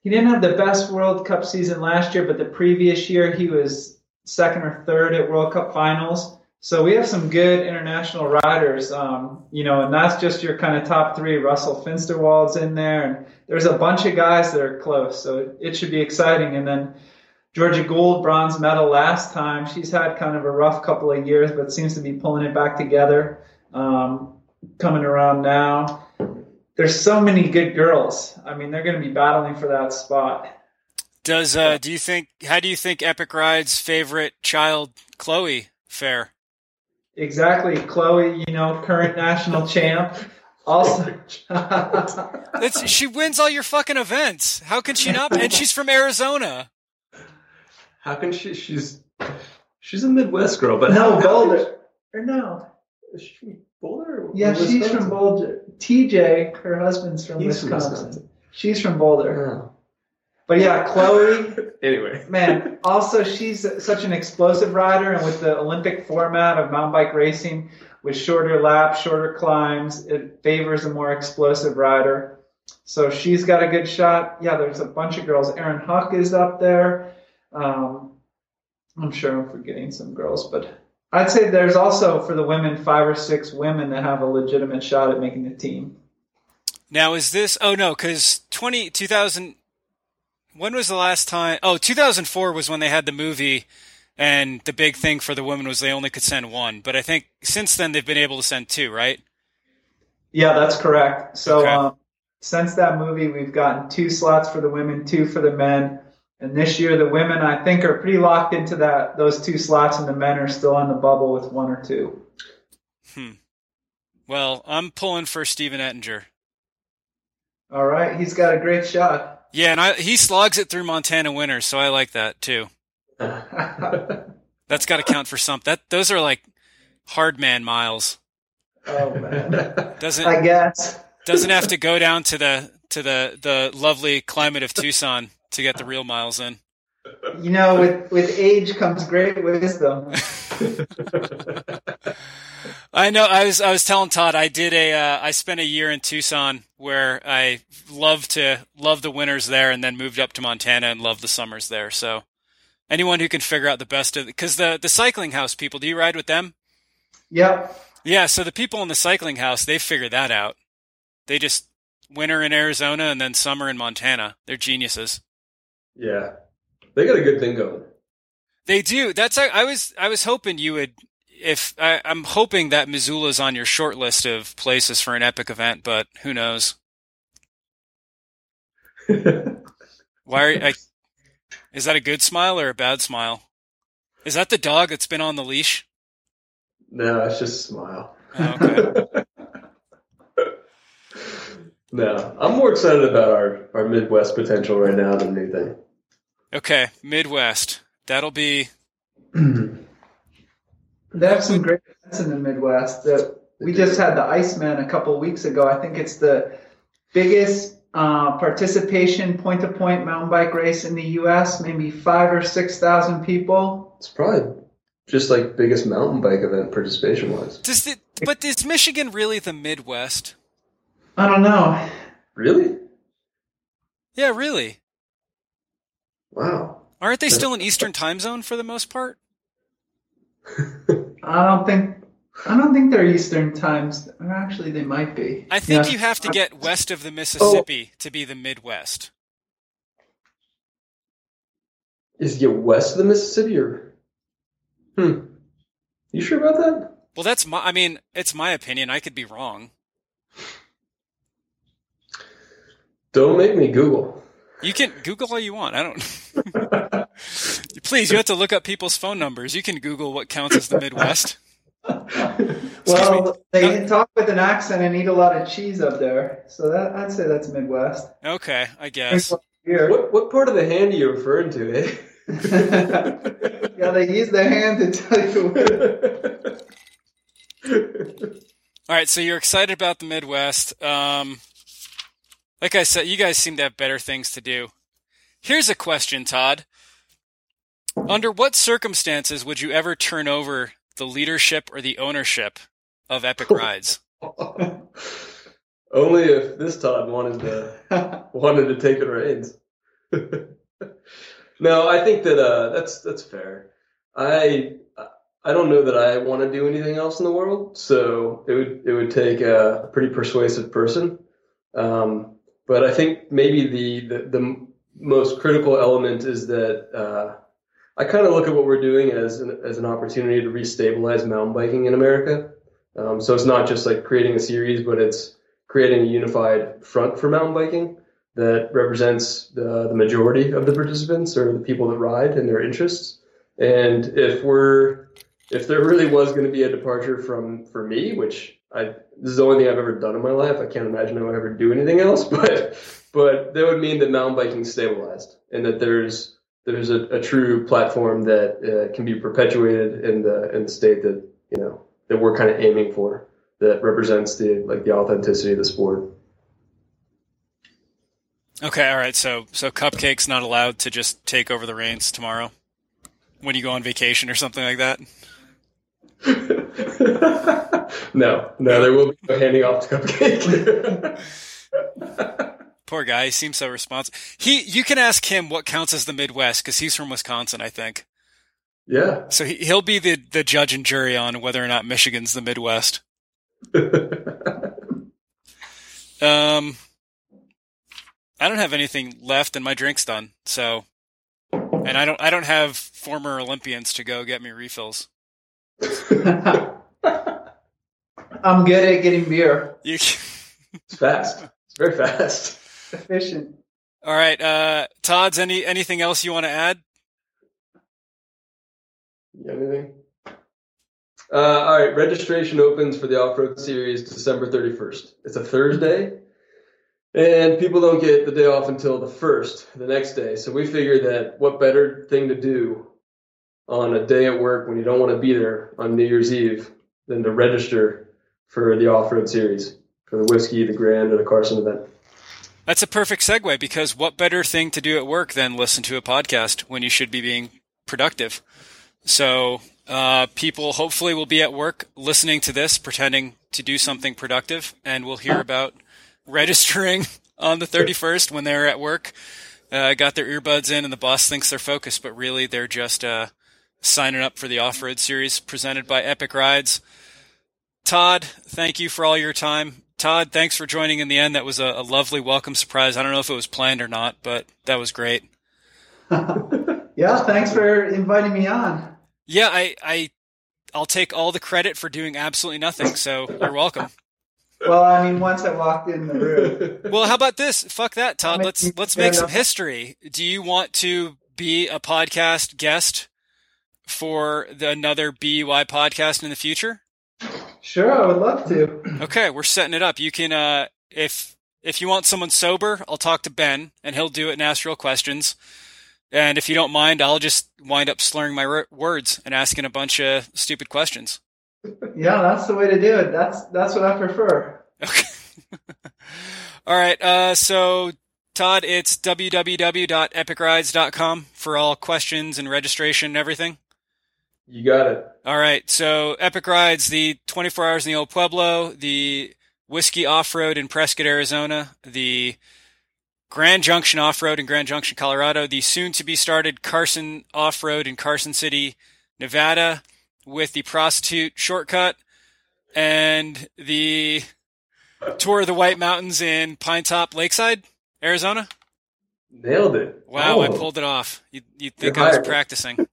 Speaker 4: he didn't have the best World Cup season last year, but the previous year he was second or third at World Cup finals. So we have some good international riders, um, you know, and that's just your kind of top three. Russell Finsterwald's in there, and there's a bunch of guys that are close, so it, should be exciting. And then Georgia Gould, bronze medal last time. She's had kind of a rough couple of years, but seems to be pulling it back together. Um, coming around now. There's so many good girls. I mean, they're going to be battling for that spot.
Speaker 2: Does uh, do you think? How do you think Epic Ride's favorite child, Chloe, fare?
Speaker 4: Exactly, Chloe. You know, current national champ. Also,
Speaker 2: it's, she wins all your fucking events. How can she not? And she's from Arizona.
Speaker 3: How can she? She's she's a Midwest girl, but
Speaker 4: no Boulder or no?
Speaker 3: Is she from Boulder?
Speaker 4: Yeah, she's from Boulder. TJ, her husband's from
Speaker 3: He's
Speaker 4: Wisconsin.
Speaker 3: From Wisconsin.
Speaker 4: She's from Boulder. Oh. But yeah, Chloe.
Speaker 3: anyway,
Speaker 4: man. Also, she's such an explosive rider, and with the Olympic format of mountain bike racing, with shorter laps, shorter climbs, it favors a more explosive rider. So she's got a good shot. Yeah, there's a bunch of girls. Erin Huck is up there. Um, I'm sure I'm forgetting some girls, but I'd say there's also for the women five or six women that have a legitimate shot at making the team.
Speaker 2: Now, is this? Oh no, because 20, 2000, when was the last time? Oh, 2004 was when they had the movie, and the big thing for the women was they only could send one. But I think since then they've been able to send two, right?
Speaker 4: Yeah, that's correct. So okay. um, since that movie, we've gotten two slots for the women, two for the men. And this year, the women I think are pretty locked into that those two slots, and the men are still on the bubble with one or two.
Speaker 2: Hmm. Well, I'm pulling for Stephen Ettinger.
Speaker 4: All right, he's got a great shot.
Speaker 2: Yeah, and I, he slogs it through Montana winters, so I like that too. That's got to count for something. That those are like hard man miles.
Speaker 4: Oh man,
Speaker 2: doesn't
Speaker 4: I guess
Speaker 2: doesn't have to go down to the to the the lovely climate of Tucson to get the real miles in.
Speaker 4: You know, with with age comes great wisdom.
Speaker 2: I know. I was I was telling Todd I did a uh, I spent a year in Tucson where I love to love the winters there, and then moved up to Montana and love the summers there. So anyone who can figure out the best of because the the cycling house people, do you ride with them?
Speaker 4: Yep.
Speaker 2: Yeah. So the people in the cycling house they figure that out. They just winter in Arizona and then summer in Montana. They're geniuses.
Speaker 3: Yeah, they got a good thing going.
Speaker 2: They do. That's I was I was hoping you would if I, am hoping that Missoula's on your short list of places for an epic event, but who knows? Why are I, is that a good smile or a bad smile? Is that the dog that's been on the leash?
Speaker 3: No, it's just a smile.
Speaker 2: Oh, okay.
Speaker 3: no, I'm more excited about our, our Midwest potential right now than anything.
Speaker 2: Okay, Midwest. That'll be
Speaker 4: They have some great events in the Midwest. The, we just had the Iceman a couple weeks ago. I think it's the biggest uh, participation point to point mountain bike race in the U.S. Maybe five or six thousand people.
Speaker 3: It's probably just like biggest mountain bike event participation wise.
Speaker 2: Does it? But is Michigan really the Midwest?
Speaker 4: I don't know.
Speaker 3: Really?
Speaker 2: Yeah, really.
Speaker 3: Wow.
Speaker 2: Aren't they still in Eastern time zone for the most part?
Speaker 4: I don't think I don't think they're Eastern times. Actually, they might be.
Speaker 2: I think
Speaker 4: Yeah.
Speaker 2: you have to get west of the Mississippi to be the Midwest.
Speaker 3: Is it get west of the Mississippi or? Hmm. You sure about that?
Speaker 2: Well, that's my. I mean, it's my opinion. I could be wrong.
Speaker 3: Don't make me Google.
Speaker 2: You can Google all you want. I don't. Please, you have to look up people's phone numbers. You can Google what counts as the Midwest.
Speaker 4: Well, they talk with an accent and eat a lot of cheese up there, so that I'd say that's Midwest.
Speaker 2: Okay, I guess.
Speaker 3: What what part of the hand are you referring to, eh?
Speaker 4: yeah, they use their hand to tell you where.
Speaker 2: All right, so you're excited about the Midwest. Um, like I said, you guys seem to have better things to do. Here's a question, Todd. Under what circumstances would you ever turn over the leadership or the ownership of Epic Rides?
Speaker 3: Only if this Todd wanted to wanted to take the reins. no, I think that uh, that's that's fair. I I don't know that I want to do anything else in the world, so it would it would take a pretty persuasive person. Um, but I think maybe the, the the most critical element is that uh, I kind of look at what we're doing as an, as an opportunity to restabilize mountain biking in America. Um, so it's not just like creating a series, but it's creating a unified front for mountain biking that represents the, the majority of the participants or the people that ride and their interests. And if we're if there really was going to be a departure from for me, which I this is the only thing I've ever done in my life, I can't imagine I would ever do anything else. But but that would mean that mountain biking stabilized and that there's there's a, a true platform that uh, can be perpetuated in the in the state that you know that we're kind of aiming for that represents the like the authenticity of the sport.
Speaker 2: Okay, all right. So so Cupcake's not allowed to just take over the reins tomorrow when you go on vacation or something like that.
Speaker 3: no, no, there will be no handing off to Cupcake.
Speaker 2: Poor guy. He seems so responsive. He, you can ask him what counts as the Midwest because he's from Wisconsin, I think.
Speaker 3: yeah.
Speaker 2: So he, he'll be the the judge and jury on whether or not Michigan's the Midwest. Um, I don't have anything left, and my drink's done. So, and I don't I don't have former Olympians to go get me refills.
Speaker 4: I'm good at getting beer.
Speaker 2: You,
Speaker 3: it's fast. It's very fast.
Speaker 4: Efficient.
Speaker 2: all right, uh, Todd's any anything else you want to add?
Speaker 3: Anything? Uh, all right, registration opens for the off-road series December 31st. It's a Thursday, and people don't get the day off until the first, the next day. So we figured that what better thing to do on a day at work when you don't want to be there on New Year's Eve than to register for the off-road series for the whiskey, the Grand, or the Carson event.
Speaker 2: That's a perfect segue because what better thing to do at work than listen to a podcast when you should be being productive? So, uh, people hopefully will be at work listening to this, pretending to do something productive, and we'll hear about registering on the 31st when they're at work. Uh, got their earbuds in, and the boss thinks they're focused, but really they're just uh, signing up for the off road series presented by Epic Rides. Todd, thank you for all your time. Todd, thanks for joining in the end. That was a, a lovely welcome surprise. I don't know if it was planned or not, but that was great.
Speaker 4: yeah, thanks for inviting me on.
Speaker 2: Yeah, I, I, I'll take all the credit for doing absolutely nothing. So you're welcome.
Speaker 4: Well, I mean, once I walked in the room.
Speaker 2: Well, how about this? Fuck that, Todd. Let's let's make some history. Do you want to be a podcast guest for the another BUI podcast in the future?
Speaker 4: Sure, I would love to.
Speaker 2: Okay, we're setting it up. You can uh if if you want someone sober, I'll talk to Ben and he'll do it and ask real questions. And if you don't mind, I'll just wind up slurring my r- words and asking a bunch of stupid questions.
Speaker 4: Yeah, that's the way to do it. That's that's what I prefer.
Speaker 2: Okay. all right. Uh, so, Todd, it's www.epicrides.com for all questions and registration and everything.
Speaker 3: You got it.
Speaker 2: All right. So, Epic Rides, the 24 hours in the Old Pueblo, the Whiskey Off Road in Prescott, Arizona, the Grand Junction Off Road in Grand Junction, Colorado, the soon to be started Carson Off Road in Carson City, Nevada, with the Prostitute Shortcut, and the Tour of the White Mountains in Pinetop Lakeside, Arizona.
Speaker 3: Nailed it.
Speaker 2: Wow, I
Speaker 3: Oh.
Speaker 2: pulled it off. You, you'd think
Speaker 3: You're
Speaker 2: I was
Speaker 3: hired.
Speaker 2: practicing.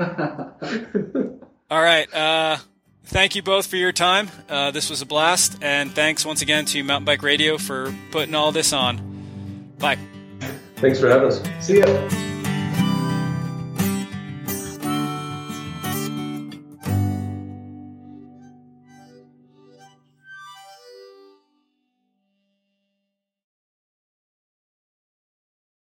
Speaker 2: All right. Uh, thank you both for your time. Uh, this was a blast. And thanks once again to Mountain Bike Radio for putting all this on. Bye.
Speaker 3: Thanks for having us.
Speaker 4: See ya.